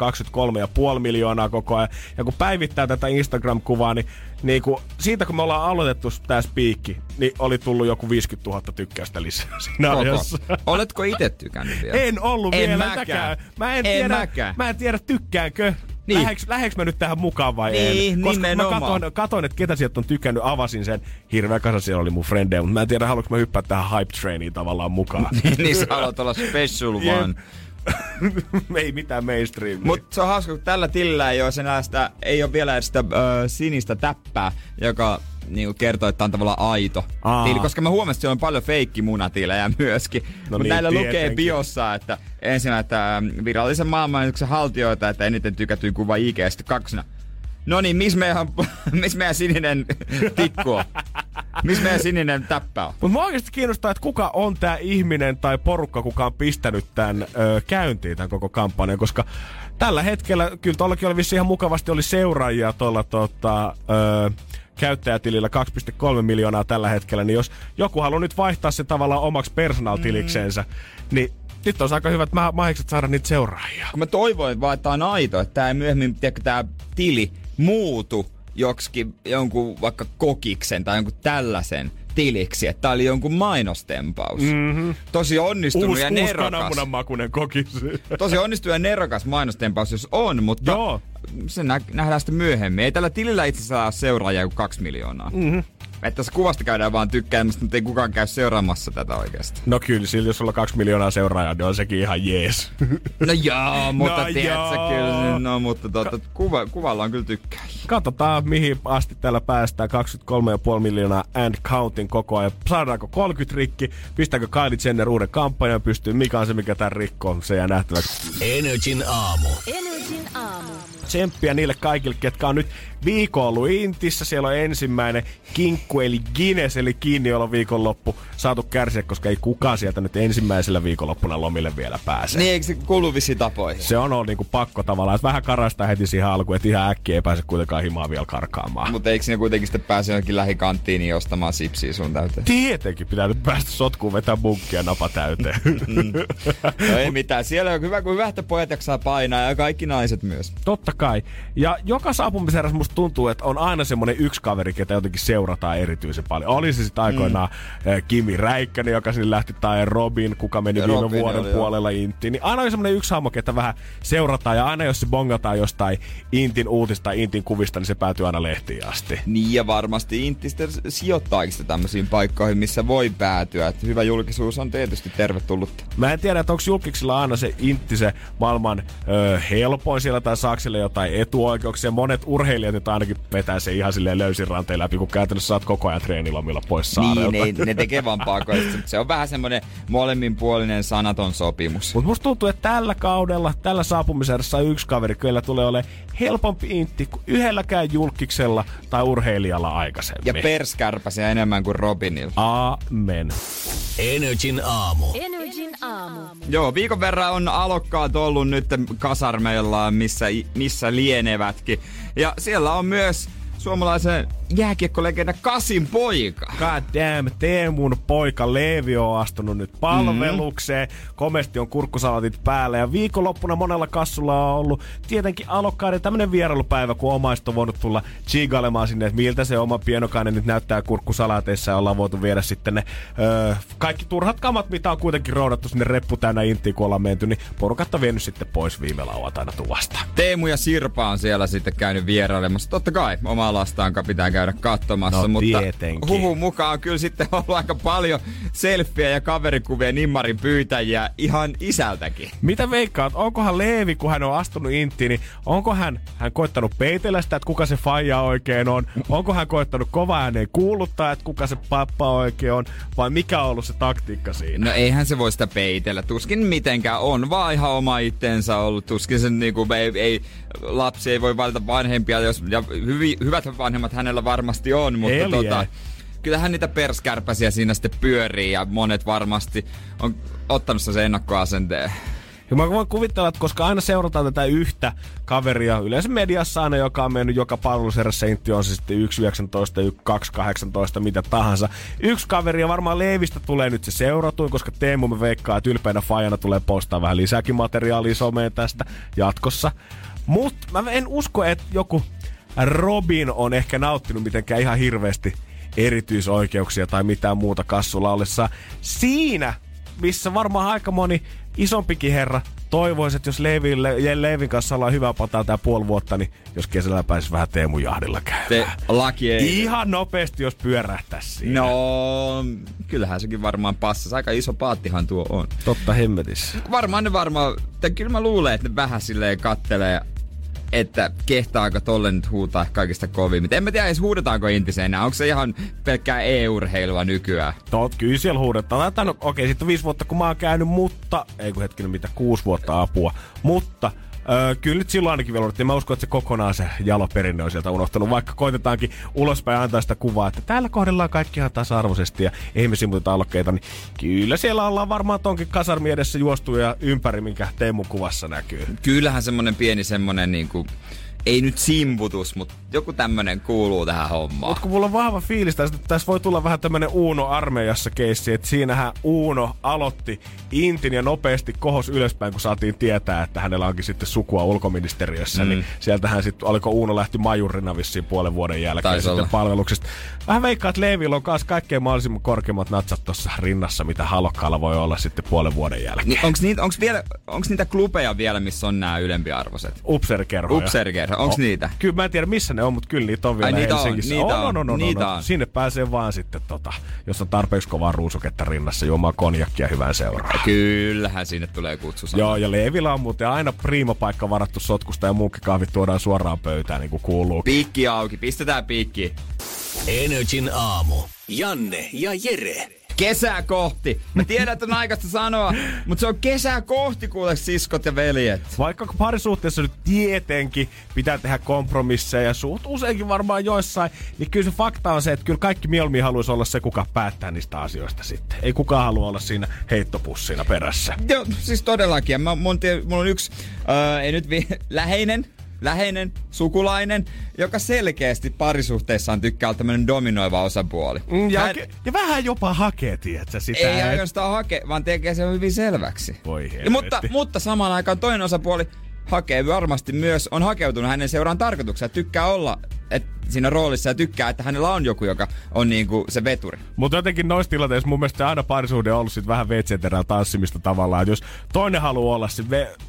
23,5 miljoonaa koko ajan. Ja kun päivittää tätä Instagram-kuvaa, niin, niin kun, siitä kun me ollaan aloitettu tää spiikki, niin oli tullut joku 50 000 tykkäystä lisää siinä Koko. ajassa. Oletko itse tykännyt vielä? En ollut En vielä mäkään. täkään. Mä en, En tiedä, mäkään. mä en tiedä tykkäänkö. Niin. Niin. Läheks, läheks mä nyt tähän mukaan vai Niin, en? Koska mä katoin, katoin, että ketä sieltä on tykännyt, avasin sen. Hirveä kasa siellä oli mun frendejä, mutta mä en tiedä, haluanko mä hyppää tähän hype trainiin tavallaan mukaan. [LAUGHS] niin sä haluat olla special one. [LAUGHS] ei mitään mainstreamia. Mutta se on hauska, kun tällä tilillä ei ole, sitä, ei ole vielä sitä ö, sinistä täppää, joka niinku kertoo, että on tavallaan aito Aa. tili, koska mä huomasin, että on paljon feikkimunatilejä [LAUGHS] myöskin. No Mutta niin, näillä lukee tietenkin. biossa, että ensin että ähm, virallisen maailmanennätyksen haltijoita, että eniten tykätyin kuva IG, ja sitten kakkosena. No niin, missä meidän, [LAUGHS] miss meidän sininen [LAUGHS] tikku on? Missä meidän sininen täppä on? Mutta mua oikeasti kiinnostaa, että kuka on tämä ihminen tai porukka, kuka on pistänyt tämän ö, käyntiin, tämän koko kampanjan, koska tällä hetkellä, kyllä tuollakin oli vissiin ihan mukavasti oli seuraajia tuolla tota, ö, käyttäjätilillä 2,3 miljoonaa tällä hetkellä, niin jos joku haluaa nyt vaihtaa se tavallaan omaksi personal-tiliksensä, mm. niin nyt on aika hyvät mä- mahikset saada niitä seuraajia. kun mä toivoin vaan, että tää on aito, että tää ei myöhemmin, tiedätkö, tää tili muutu joksikin jonkun vaikka kokiksen tai jonkun tällaisen tiliksi, että tää oli jonkun mainostempaus. Mm-hmm. Tosi onnistunut Uusi, ja nerokas. makunen kokis. Tosi onnistunut ja nerokas mainostempaus, jos on, mutta Joo. se nä- nähdään sitten myöhemmin. Ei tällä tilillä itse asiassa ole seuraajia kuin kaksi miljoonaa. Mm-hmm. Että tässä kuvasta käydään vaan tykkäämässä, mutta ei kukaan käy seuraamassa tätä oikeasti. No kyllä, sillä jos sulla on kaksi miljoonaa seuraajaa, niin on sekin ihan jees. No joo, [LAUGHS] mutta No no tiedätkö joo. kyllä, no mutta tuota, kuva, kuvalla on kyllä tykkää. Katsotaan, mihin asti täällä päästään. 23,5 miljoonaa and counting koko ajan. Saadaanko 30 rikki? Pistääkö Kylie Jenner uuden kampanjan pystyyn? Mikä on se, mikä tämän rikkoo? Se jää nähtäväksi. Energin aamu. Energin aamu. Tsemppiä niille kaikille, ketkä on nyt viikon ollut Intissä. Siellä on ensimmäinen kinkku eli Guinness eli kiinniolo viikonloppu saatu kärsiä, koska ei kukaan sieltä nyt ensimmäisellä viikonloppuna lomille vielä pääse. Niin, eikö se kuulu tapoihin? Se on ollut niinku pakko tavallaan, että vähän karastaa heti siihen alkuun, että ihan äkkiä ei pääse kuitenkaan himaa vielä karkaamaan. Mutta eikö sinne kuitenkin sitten pääse johonkin lähikanttiiniin ostamaan sipsiä sun täyteen? Tietenkin pitää nyt päästä sotkuun vetää munkkia napa täyteen. No ei mitään. Siellä on hyvä, kun hyvä, että pojat jaksaa painaa ja kaikki naiset myös. Totta kai. Ja joka saapumisen musta tuntuu, että on aina semmonen yksi kaveri, ketä jotenkin seurataan erityisen paljon. Oli se sitten aikoinaan mm. Kimi Räikkönen, joka sinne lähti, tai Robin, kuka meni Ja viime Robin vuoden oli, puolella Intiin. Niin aina on semmonen yksi hahmo, ketä vähän seurataan. Ja aina jos se bongataan jostain Intin uutista tai Intin kuvista, niin se päätyy aina lehtiin asti. Niin ja varmasti Intti sitten sijoittaakin sitä tämmöisiin paikkoihin, missä voi päätyä. Et hyvä julkisuus on tietysti tervetullut. Mä en tiedä, että onko julkiksilla aina se intti se maailman ö, helpoin siellä tai saako sille jotain etuoikeuksia. Monet urheilijat nyt ainakin vetää se ihan silleen löysin ranteen läpi, kun käytännössä saat koko ajan treenilomilla pois saarelta. Niin, ne, ne tekee vaan pakoista. Se on vähän semmonen molemminpuolinen sanaton sopimus. Mutta musta tuntuu, että tällä kaudella, tällä saapumiserässä yksi kaveri kyllä tulee olemaan helpompi intti kuin yhdelläkään julkiksella tai urheilijalla aikaisemmin. Ja perskärpäsiä enemmän kuin Robinilla. Amen. Energin aamu. Energin aamu. Joo, viikon verran on alokkaat ollut nyt kasarmeillaan, missä, missä lienevätkin. Ja siellä on myös suomalaisen jääkiekkolegenda Kasin poika. God damn, Teemun poika Leevi on astunut nyt palvelukseen. Mm. Komesti on kurkkusalatit päällä ja viikonloppuna monella kassulla on ollut tietenkin alokkaiden tämmönen vierailupäivä, kun omaiset on voinut tulla chigailemaan sinne, että miltä se oma pienokainen nyt näyttää kurkkusalateissa ja ollaan voitu viedä sitten ne öö, kaikki turhat kamat, mitä on kuitenkin roudattu sinne reppu täynnä intiin, kun ollaan menty, niin porukat on vienyt sitten pois viime lauantaina tuvasta. Teemu ja Sirpa on siellä sitten käynyt vierailemassa. Totta kai, omaa lastaan pitää käydä katsomassa, No mutta tietenkin. huhun mukaan on kyllä sitten ollut aika paljon selfieä ja kaverikuvia nimmarin pyytäjiä ihan isältäkin. Mitä veikkaat, onkohan Leevi, kun hän on astunut intiin, niin onko hän, hän koittanut peitellä sitä, että kuka se faija oikein on? Onko hän koittanut kova ääneen kuuluttaa, että kuka se pappa oikein on? Vai mikä on ollut se taktiikka siinä? No eihän se voi sitä peitellä. Tuskin mitenkään on vaan ihan oma itsensä ollut. Tuskin se niinku, ei, ei, lapsi ei voi valita vanhempia, jos, ja hyvi, hyvät vanhemmat hänellä varmasti on, mutta Elje. tota, kyllähän niitä perskärpäsiä siinä sitten pyörii ja monet varmasti on ottanut sen ennakkoasenteen. Ja mä voin kuvitella, että koska aina seurataan tätä yhtä kaveria, yleensä mediassa aina, joka on mennyt joka palveluserässä on se sitten 1.19, 1.2.18, mitä tahansa. Yksi kaveri ja varmaan Leevistä tulee nyt se seuratuin, koska Teemu me veikkaa, että ylpeänä Fajana tulee postaa vähän lisääkin materiaalia someen tästä jatkossa. Mutta mä en usko, että joku Robin on ehkä nauttinut mitenkään ihan hirveästi erityisoikeuksia tai mitään muuta kassulla ollessa. Siinä, missä varmaan aika moni isompikin herra toivoisi, että jos Leeville, ja Leevin kanssa ollaan hyvä pataa tää puoli vuotta, niin jos kesällä pääsisi vähän Teemu Jahdilla käymään. Te, laki ei. Ihan nopeasti, jos pyörähtäisi siinä. No, kyllähän sekin varmaan passas. Aika iso paattihan tuo on. Totta hemmetissä. Varmaan ne varmaan, tai kyllä mä luulen, että ne vähän silleen kattelee että kehtaako tolle nyt huutaa kaikista kovimmin. En mä tiedä edes huudetaanko intiseenä. Onko se ihan pelkkää e-urheilua nykyään? Tot, kyllä siellä huudetaan. Okei, okay, sitten viisi vuotta kun mä oon käynyt, mutta, ei kun hetkinen mitä, kuusi vuotta apua. Mutta Öö, kyllä nyt silloin ainakin vielä Mä uskon, että se kokonaan se jaloperinne on sieltä unohtanut. Vaikka koitetaankin ulospäin antaa sitä kuvaa, että täällä kohdellaan kaikki ihan tasa-arvoisesti ja ei me simuteta alokkeita, niin kyllä siellä ollaan varmaan tonkin kasarmi edessä juostu ja ympäri, minkä Teemu kuvassa näkyy. Kyllähän semmonen pieni semmonen niinku ei nyt simputus, mutta joku tämmönen kuuluu tähän hommaan. Mutta kun mulla on vahva fiilis tästä, tässä voi tulla vähän tämmönen Uuno armeijassa keissi, että siinähän Uuno aloitti intin ja nopeasti kohos ylöspäin, kun saatiin tietää, että hänellä onkin sitten sukua ulkoministeriössä, mm. niin sieltähän sitten, oliko Uuno lähti majurina vissiin puolen vuoden jälkeen Taisi sitten olla. palveluksesta. Vähän veikkaa, että Leevillä on myös kaikkein mahdollisimman korkeimmat natsat tuossa rinnassa, mitä halokkaalla voi olla sitten puolen vuoden jälkeen. Niin onks, niitä, onks, vielä, onks niitä klubeja vielä, missä on nämä ylempiarvoiset? Upserkerhoja. Upserkerhoja. Onko niitä? Kyllä mä en tiedä missä ne on, mutta kyllä niitä on vielä Ai, niitä Helsingissä. On, niitä on, on, on, on, niitä on, on. Sinne pääsee vaan sitten, tota, jos on tarpeeksi kovaa ruusuketta rinnassa juomaan konjakkia hyvän seuraa. Kyllähän sinne tulee kutsu. Joo, ja Leevillä on muuten aina paikka varattu sotkusta ja muukin kahvit tuodaan suoraan pöytään, niin kuin kuuluu. Piikki auki, pistetään piikki. Energin aamu. Janne ja Jere. Kesää kohti. Mä tiedän, että on aikaista sanoa, mutta se on kesää kohti, kuule siskot ja veljet. Vaikka parisuhteessa nyt tietenkin pitää tehdä kompromisseja ja suht useinkin varmaan joissain, niin kyllä se fakta on se, että kyllä kaikki mieluummin haluaisi olla se, kuka päättää niistä asioista sitten. Ei kukaan halua olla siinä heittopussina perässä. Joo, siis todellakin. Mä, mun, mulla on yksi, äh, ei nyt vi- läheinen, läheinen sukulainen, joka selkeästi parisuhteessaan tykkää olla tämmönen dominoiva osapuoli. Mm, ja, Hän, ja vähän jopa hakee, tietsä, sitä. Ei ainoastaan hake, vaan tekee sen hyvin selväksi. Voi ja, mutta, mutta samaan aikaan toinen osapuoli hakee varmasti myös, on hakeutunut hänen seuraan tarkoituksena, tykkää olla et siinä roolissa ja tykkää, että hänellä on joku, joka on niinku se veturi. Mutta jotenkin noissa tilanteissa mun mielestä aina parisuhde on ollut sit vähän vetseterää tanssimista tavallaan. Et jos toinen haluaa olla se ve-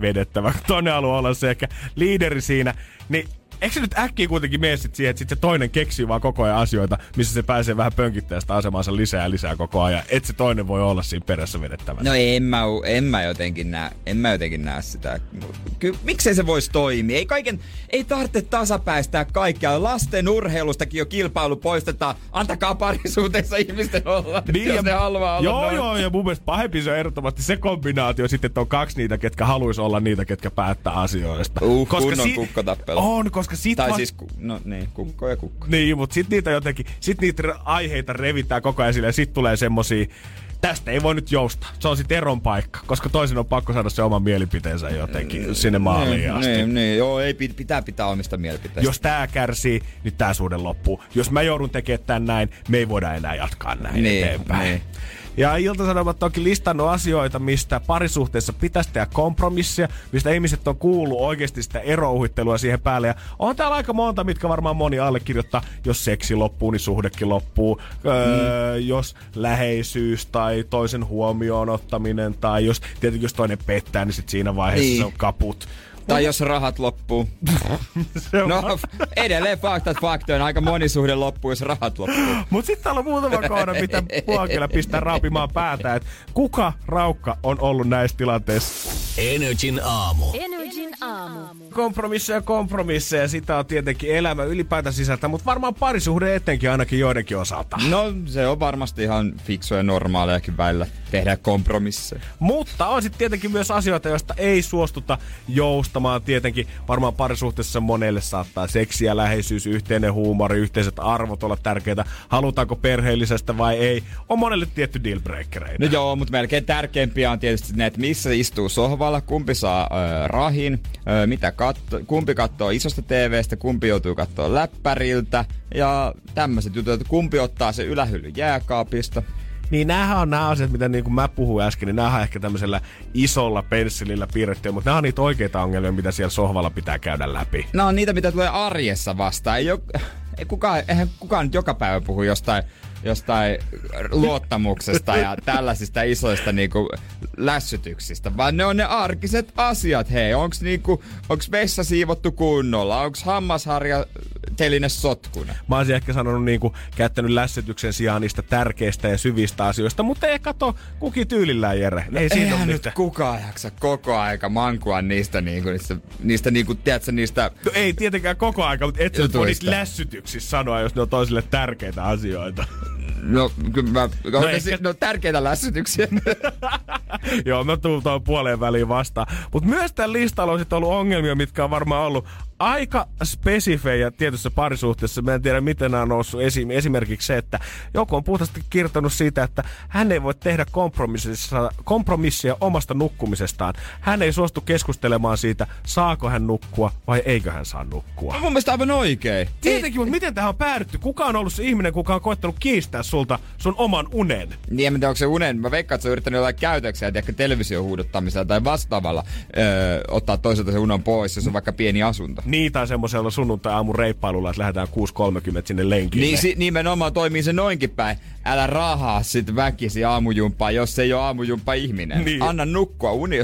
vedettävä, toinen haluaa olla se ehkä liideri siinä, niin eikö se nyt äkkiä kuitenkin mene sit siihen, että sit se toinen keksii vaan koko ajan asioita, missä se pääsee vähän pönkittämään sitä asemansa lisää ja lisää koko ajan, että se toinen voi olla siinä perässä vedettävä. No en mä, en mä jotenkin näe, en mä jotenkin näe sitä. Ky, miksei se voisi toimia? Ei kaiken, ei tarvitse tasapäistää kaikkea. Lasten urheilustakin jo kilpailu poistetaan. Antakaa parisuhteessa ihmisten olla, niin, jos ja, ne haluaa olla Joo, noin. joo, ja mun mielestä pahempi se on ehdottomasti se kombinaatio sitten, että on kaksi niitä, ketkä haluaisi olla niitä, ketkä päättää asioista. Uh, koska si- kukkotappelu. On, koska sit Tai va- siis, no niin, kukko ja kukko. Niin, mutta sit niitä jotenkin, sit niitä aiheita revitään koko ajan ja sit tulee semmosia, tästä ei voi nyt jousta. Se on sitten eron paikka, koska toisen on pakko saada se oman mielipiteensä jotenkin mm, sinne maaliin niin, asti. Niin, niin, joo, ei, pitää pitää omista mielipiteistä. Jos tää kärsii, niin tää suhde loppuu. Jos mä joudun tekemään tän näin, me ei voida enää jatkaa näin niin, eteenpäin. Niin. Ja Ilta-Sanomat onkin listannut asioita, mistä parisuhteessa pitäisi tehdä kompromissia, mistä ihmiset on kuullut oikeasti sitä erouhittelua siihen päälle. Ja on täällä aika monta, mitkä varmaan moni allekirjoittaa. Jos seksi loppuu, niin suhdekin loppuu. Öö, mm. Jos läheisyys tai toisen huomioon ottaminen tai jos tietenkin jos toinen pettää, niin sit siinä vaiheessa niin. se on kaput. Tai jos rahat loppuu. [LAUGHS] no, edelleen faktat faktojen. Aika moni suhde loppuu, jos rahat loppuu. Mut sitten täällä on muutama kohda, mitä puolella pistää raapimaan päätä. Et kuka raukka on ollut näissä tilanteissa? Energin aamu. Energin aamu. Kompromisseja kompromisseja, sitä on tietenkin elämä ylipäätään sisältä, mutta varmaan parisuhde etenkin ainakin joidenkin osalta. No se on varmasti ihan fiksu ja normaaliakin välillä tehdä kompromisseja. Mutta on sitten tietenkin myös asioita, joista ei suostuta joustamaan. Tietenkin varmaan parisuhteessa monelle saattaa seksi ja läheisyys, yhteinen huumori, yhteiset arvot olla tärkeitä. Halutaanko perheellisestä vai ei, on monelle tietty dealbreakereita. No joo, mutta melkein tärkeimpiä on tietysti ne, että missä istuu sohvalla, kumpi saa ö, rahin, ö, mitä katto, kumpi katsoo isosta TVstä, kumpi joutuu katsoa läppäriltä ja tämmöiset jutut, että kumpi ottaa se ylähylly jääkaapista. Niin näähän on nämä asiat, mitä niin kuin mä puhuin äsken, niin näähän on ehkä tämmöisellä isolla pensselillä piirrettyä, mutta nämä on niitä oikeita ongelmia, mitä siellä sohvalla pitää käydä läpi. Nämä on niitä, mitä tulee arjessa vastaan. Ei, jo, ei kukaan, eihän kukaan nyt joka päivä puhu jostain, jostain luottamuksesta ja [LAUGHS] tällaisista isoista niinku lässytyksistä, vaan ne on ne arkiset asiat. Hei, onks, niinku, onks vessa siivottu kunnolla? Onks hammasharja teline sotkuna? Mä olisin ehkä sanonut niin kuin, käyttänyt lässytyksen sijaan niistä tärkeistä ja syvistä asioista, mutta ei kato kukin tyylillään, Jere. Ei siinä ole nyt mitään. kukaan jaksa koko aika mankua niistä, niinku, niistä, niistä niinku, tiedätkö, niistä No ei tietenkään koko aika, mutta et sä voi niistä lässytyksissä sanoa, jos ne on toisille tärkeitä asioita. No, kyllä mä, no, ehkä- ne on tärkeitä lässytyksiä. [LAUGHS] Joo, mä tuun tuohon puoleen väliin vastaan. Mutta myös tällä listalla on sit ollut ongelmia, mitkä on varmaan ollut aika spesifejä tietyssä parisuhteessa. Mä en tiedä, miten nämä on noussut esiin. Esimerkiksi se, että joku on puhtaasti kirjoittanut siitä, että hän ei voi tehdä kompromissia omasta nukkumisestaan. Hän ei suostu keskustelemaan siitä, saako hän nukkua vai eikö hän saa nukkua. Mun mielestä aivan oikein. Tietenkin, mutta miten tähän on päädytty? Kuka on ollut se ihminen, kuka on koettanut kiistää sulta sun oman unen? Niin, en tiedä, onko se unen. Mä veikkaan, että se on yrittänyt jotain käytöksiä, ehkä televisiohuudottamisella tai vastaavalla öö, ottaa toiselta se unon pois, jos on vaikka pieni asunto. Niin, tai semmoisella sunnuntai-aamun reippailulla, että lähdetään 6.30 sinne lenkille. Niin si- nimenomaan toimii se noinkin päin. Älä rahaa sit väkisi aamujumppaa, jos ei ole aamujumppa ihminen. Niin. Anna nukkua. Uni,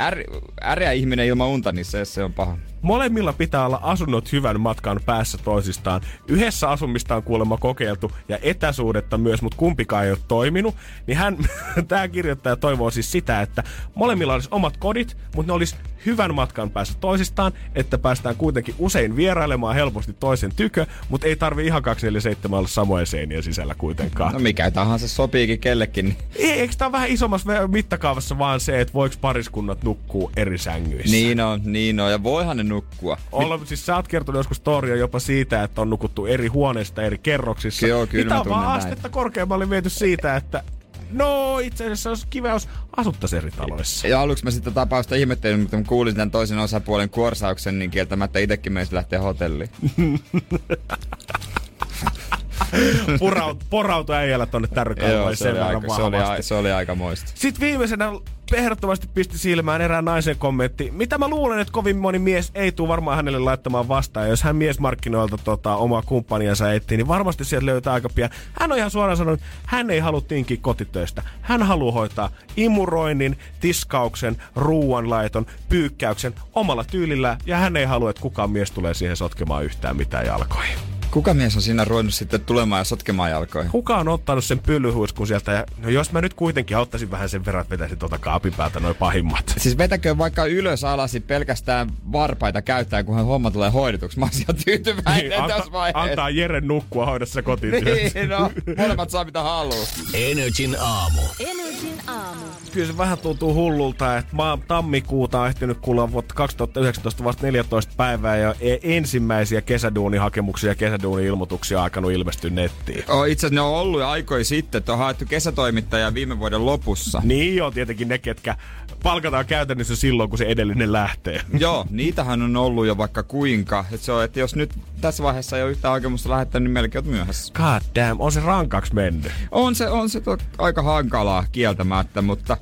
är, äreä ihminen ilman unta, niin se, se on paha. Molemmilla pitää olla asunnot hyvän matkan päässä toisistaan. Yhdessä asumista on kuulemma kokeiltu ja etäsuudetta myös, mutta kumpikaan ei ole toiminut. Niin hän, [LAUGHS] tämä kirjoittaja toivoo siis sitä, että molemmilla olisi omat kodit, mutta ne olisi hyvän matkan päässä toisistaan, että päästään kuitenkin usein vierailemaan helposti toisen tykö, mutta ei tarvi ihan 247 olla samojen seinien sisällä kuitenkaan. No mikä tahansa sopiikin kellekin. niin- Ei, eikö tämä vähän isommassa mittakaavassa vaan se, että voiko pariskunnat nukkuu eri sängyissä? Niin on, niin on. Ja voihan ne nukkua. Olla, siis sä oot kertonut joskus storia jopa siitä, että on nukuttu eri huoneista eri kerroksissa. Joo, kyllä Mitä mä on vaan astetta korkeammalle viety siitä, että no itse asiassa olisi kiva, jos asuttaisiin eri taloissa. Ja aluksi mä sitä tapausta ihmettelin, mutta kun kuulin tämän toisen osapuolen kuorsauksen, niin kieltämättä itsekin menisin lähteä hotelliin. [LAUGHS] Porautu äijällä tonne tärkeimmään Joo, se oli, aika, se, oli, se oli aika moista. Sitten viimeisenä ehdottomasti pisti silmään erään naisen kommentti, mitä mä luulen, että kovin moni mies ei tule varmaan hänelle laittamaan vastaan. Jos hän miesmarkkinoilta tota, omaa kumppaniansa etsii, niin varmasti sieltä löytää aika pian. Hän on ihan suoraan sanonut, että hän ei halua tinkiä kotitöistä. Hän haluaa hoitaa imuroinnin, tiskauksen, ruuanlaiton, pyykkäyksen omalla tyylillä ja hän ei halua, että kukaan mies tulee siihen sotkemaan yhtään mitään jalkoihin. Kuka mies on siinä ruvennut sitten tulemaan ja sotkemaan jalkoihin? Kuka on ottanut sen pyllyhuiskun sieltä ja no jos mä nyt kuitenkin auttaisin vähän sen verran, että vetäisin tuota kaapin päältä noin pahimmat. Siis vetäkö vaikka ylös alasi pelkästään varpaita käyttää, kunhan homma tulee hoidetuksi. Mä oon tyytyväinen Niin, tässä anta, vaiheessa. antaa Jere nukkua se kotityössä. Niin, no, molemmat saa mitä haluu. Energin aamu. Energin aamu. Kyllä se vähän tuntuu hullulta, että mä tammikuuta on ehtinyt kuulla vuotta 2019 vasta 14 päivää ja e- ensimmäisiä kesäduunihakemuksia ja kesäduuni-ilmoituksia alkanut ilmestyä nettiin. Oh, itse asiassa ne on ollut jo aikoja sitten, että on haettu kesätoimittaja viime vuoden lopussa. Niin on tietenkin ne, ketkä palkataan käytännössä silloin, kun se edellinen lähtee. [LAUGHS] Joo, niitähän on ollut jo vaikka kuinka. Et se on, että jos nyt tässä vaiheessa ei ole yhtään hakemusta lähettänyt, niin melkein oot myöhässä. God damn, on se rankaksi mennyt. On se, on se to, aika hankalaa kieltämättä, mutta,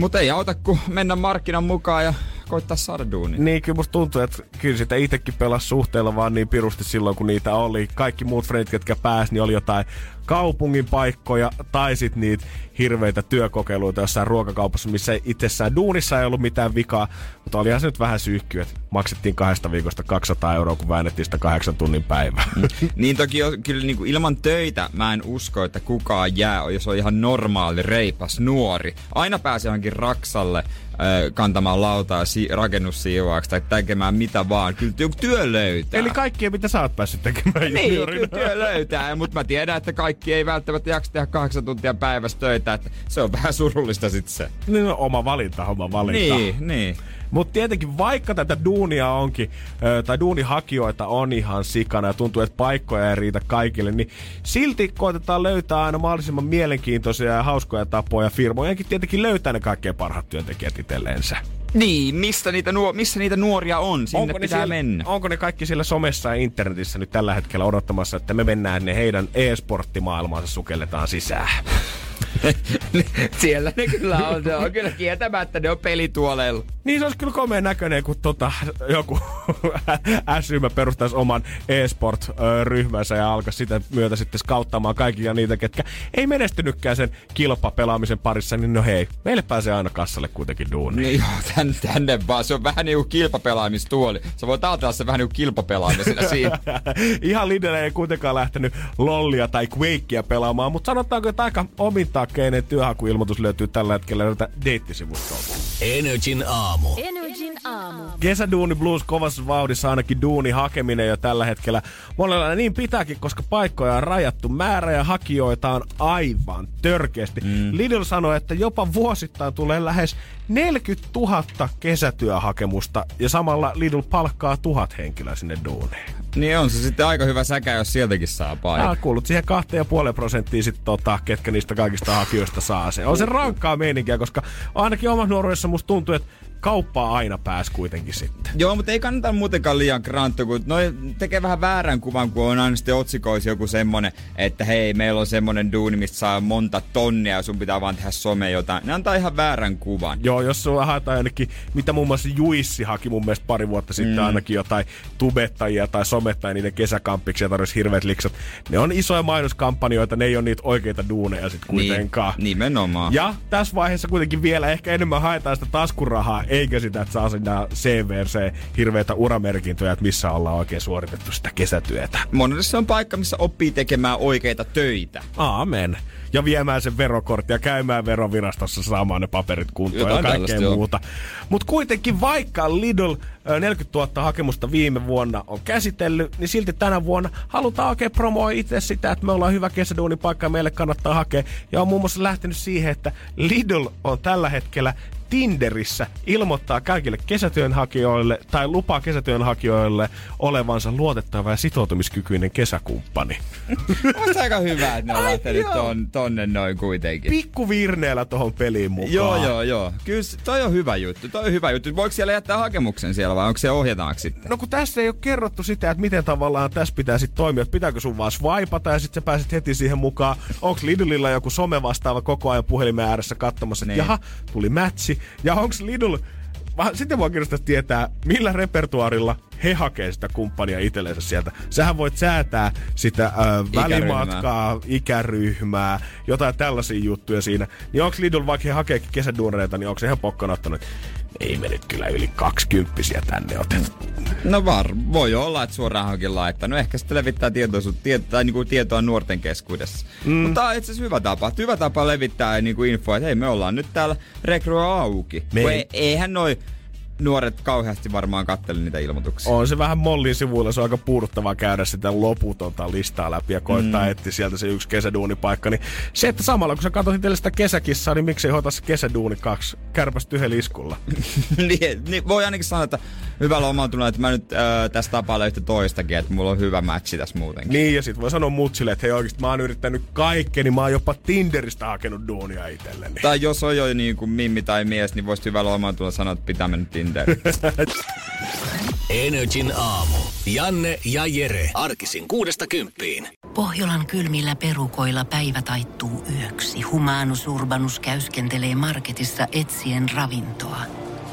mutta ei auta kuin mennä markkinan mukaan ja koittaa saada duuni. Niin, kyllä musta tuntuu, että kyllä sitä itsekin pelasi suhteella vaan niin pirusti silloin, kun niitä oli. Kaikki muut frendit, ketkä pääsi, niin oli jotain kaupungin paikkoja tai sit niitä hirveitä työkokeiluita jossain ruokakaupassa, missä itsessään duunissa ei ollut mitään vikaa, mutta olihan se nyt vähän syyhky, että maksettiin kahdesta viikosta 200 euroa, kun väännettiin sitä kahdeksan tunnin päivää. Niin toki kyllä niin kuin ilman töitä mä en usko, että kukaan jää, jos on ihan normaali, reipas, nuori. Aina pääsee johonkin raksalle kantamaan lautaa si- rakennussiivaaksi tai tekemään mitä vaan. Kyllä joku työ löytää. Eli kaikkia, mitä sä oot päässyt tekemään Niin, juniorina. kyllä työ löytää, mutta mä tiedän, että kaikki ei välttämättä jaksa tehdä kahdeksan tuntia päivässä töitä, että se on vähän surullista sit se. Niin, no, oma valinta, oma valinta. Niin, niin. Mutta tietenkin vaikka tätä duunia onkin, tai duunihakijoita on ihan sikana ja tuntuu, että paikkoja ei riitä kaikille, niin silti koitetaan löytää aina mahdollisimman mielenkiintoisia ja hauskoja tapoja firmojenkin tietenkin löytää ne kaikkein parhaat työntekijät itselleensä. Niin, missä niitä, nuo- missä niitä nuoria on? Sinne ne pitää siellä, mennä. onko ne kaikki siellä somessa ja internetissä nyt tällä hetkellä odottamassa, että me mennään ne heidän e-sporttimaailmaansa sukelletaan sisään? [LAUGHS] Siellä ne kyllä on. Ne on kyllä kieltämättä, ne on pelituoleilla. Niin se olisi kyllä komeen näköinen, kun tota, joku [LAUGHS] S-ryhmä perustaisi oman e-sport-ryhmänsä ja alkaisi sitä myötä sitten skauttaamaan kaikkia niitä, ketkä ei menestynytkään sen kilpapelaamisen parissa, niin no hei, meille pääsee aina kassalle kuitenkin duuni. Niin joo, tänne, tänne vaan. Se on vähän niinku kilpapelaamistuoli. Sä voit ajatella se vähän niinku kilpapelaamisena siinä. [LAUGHS] Ihan Lidl ei kuitenkaan lähtenyt lollia tai Quakea pelaamaan, mutta sanotaanko, että aika omintakeinen työhakuilmoitus löytyy tällä hetkellä näiltä deittisivustolta. Energin aamu. Energin aamu. Kesäduuni blues kovassa vauhdissa ainakin duuni hakeminen jo tällä hetkellä. Monella niin pitääkin, koska paikkoja on rajattu. Määrä ja hakijoita on aivan törkeästi. Mm. Lidl sanoi, että jopa vuosittain tulee lähes 40 000 kesätyöhakemusta ja samalla Lidl palkkaa tuhat henkilöä sinne duuniin. Niin on se sitten aika hyvä säkä, jos sieltäkin saa Tää paikan. on kuullut siihen 2,5 prosenttia sit tota, ketkä niistä kaikista hakijoista saa se. On se rankkaa meininkiä, koska ainakin omassa nuoruudessa musta tuntuu, että kauppaa aina pääs kuitenkin sitten. Joo, mutta ei kannata muutenkaan liian kranttu, kun noi tekee vähän väärän kuvan, kun on aina sitten otsikoissa joku semmonen, että hei, meillä on semmonen duuni, mistä saa monta tonnia ja sun pitää vaan tehdä some jotain. Ne antaa ihan väärän kuvan. Joo, jos sulla haetaan ainakin, mitä muun muassa Juissi haki mun mielestä pari vuotta sitten mm. ainakin jotain tubettajia tai somettajia niiden kesäkamppiksi ja tarvitsisi hirveät liksat. Ne on isoja mainoskampanjoita, ne ei ole niitä oikeita duuneja sit kuitenkaan. Niin, nimenomaan. Ja tässä vaiheessa kuitenkin vielä ehkä enemmän haetaan sitä taskurahaa, eikä sitä, että saa sinä CVRC hirveitä uramerkintöjä, että missä ollaan oikein suoritettu sitä kesätyötä. Monelle se on paikka, missä oppii tekemään oikeita töitä. Aamen. Ja viemään sen verokortti ja käymään verovirastossa saamaan ne paperit kuntoon Jotain ja kaikkea muuta. Mutta kuitenkin vaikka Lidl ö, 40 000 hakemusta viime vuonna on käsitellyt, niin silti tänä vuonna halutaan oikein promoa itse sitä, että me ollaan hyvä kesäduunipaikka ja meille kannattaa hakea. Ja on muun muassa lähtenyt siihen, että Lidl on tällä hetkellä Tinderissä ilmoittaa kaikille kesätyönhakijoille tai lupaa kesätyönhakijoille olevansa luotettava ja sitoutumiskykyinen kesäkumppani. On aika hyvä, että ne on lähtenyt ton, tonne noin kuitenkin. Pikku virneellä tohon peliin mukaan. Joo, joo, joo. Kyllä toi on hyvä juttu. Toi on hyvä juttu. Voiko siellä jättää hakemuksen siellä vai onko se ohjataanko sitten? No kun tässä ei ole kerrottu sitä, että miten tavallaan tässä pitää sitten toimia, että pitääkö sun vaan swipata ja sitten sä pääset heti siihen mukaan. Onko Lidlillä joku some vastaava koko ajan puhelimen ääressä katsomassa, että Niin. jaha, tuli matchi. Ja onko Lidl, sitten mua kiinnostaisi tietää, millä repertuarilla he hakee sitä kumppania itsellensä sieltä. Sähän voit säätää sitä ö, välimatkaa, ikäryhmää, jotain tällaisia juttuja siinä. Niin onko Lidl, vaikka he hakeekin kesäduunereita, niin onko se ihan pokkana ottanut, ei me nyt kyllä yli kaksikymppisiä tänne otet. No var, voi olla, että suoraan onkin laittanut. Ehkä sitten levittää tietoisuutta, tieto, tai niinku tietoa nuorten keskuudessa. Mm. Mutta tää on itse asiassa hyvä tapa. Hyvä tapa levittää niinku infoa, että hei me ollaan nyt täällä rekrua auki. Me- Me... Ei, eihän noi nuoret kauheasti varmaan kattele niitä ilmoituksia. On se vähän Mollin sivuilla, se on aika puuduttavaa käydä sitä loputonta listaa läpi ja koittaa mm. etsiä sieltä se yksi kesäduunipaikka. Niin se, että samalla kun sä katsot itselle sitä kesäkissaa, niin miksei hoita se kesäduuni kaksi kärpästä yhdellä iskulla. [LAUGHS] niin, niin, voi ainakin sanoa, että hyvällä omalla että mä nyt äh, tästä tapailen yhtä toistakin, että mulla on hyvä matchi tässä muutenkin. niin, ja sit voi sanoa mutsille, että hei oikeesti mä oon yrittänyt kaikkeni, mä oon jopa Tinderistä hakenut duunia itselleni. Tai jos on jo niin kuin mimmi tai mies, niin voisi hyvällä omalla sanoa, että pitää mennä Tinderiin. [LAUGHS] Energin aamu. Janne ja Jere. Arkisin kuudesta kymppiin. Pohjolan kylmillä perukoilla päivä taittuu yöksi. Humanus Urbanus käyskentelee marketissa etsien ravintoa.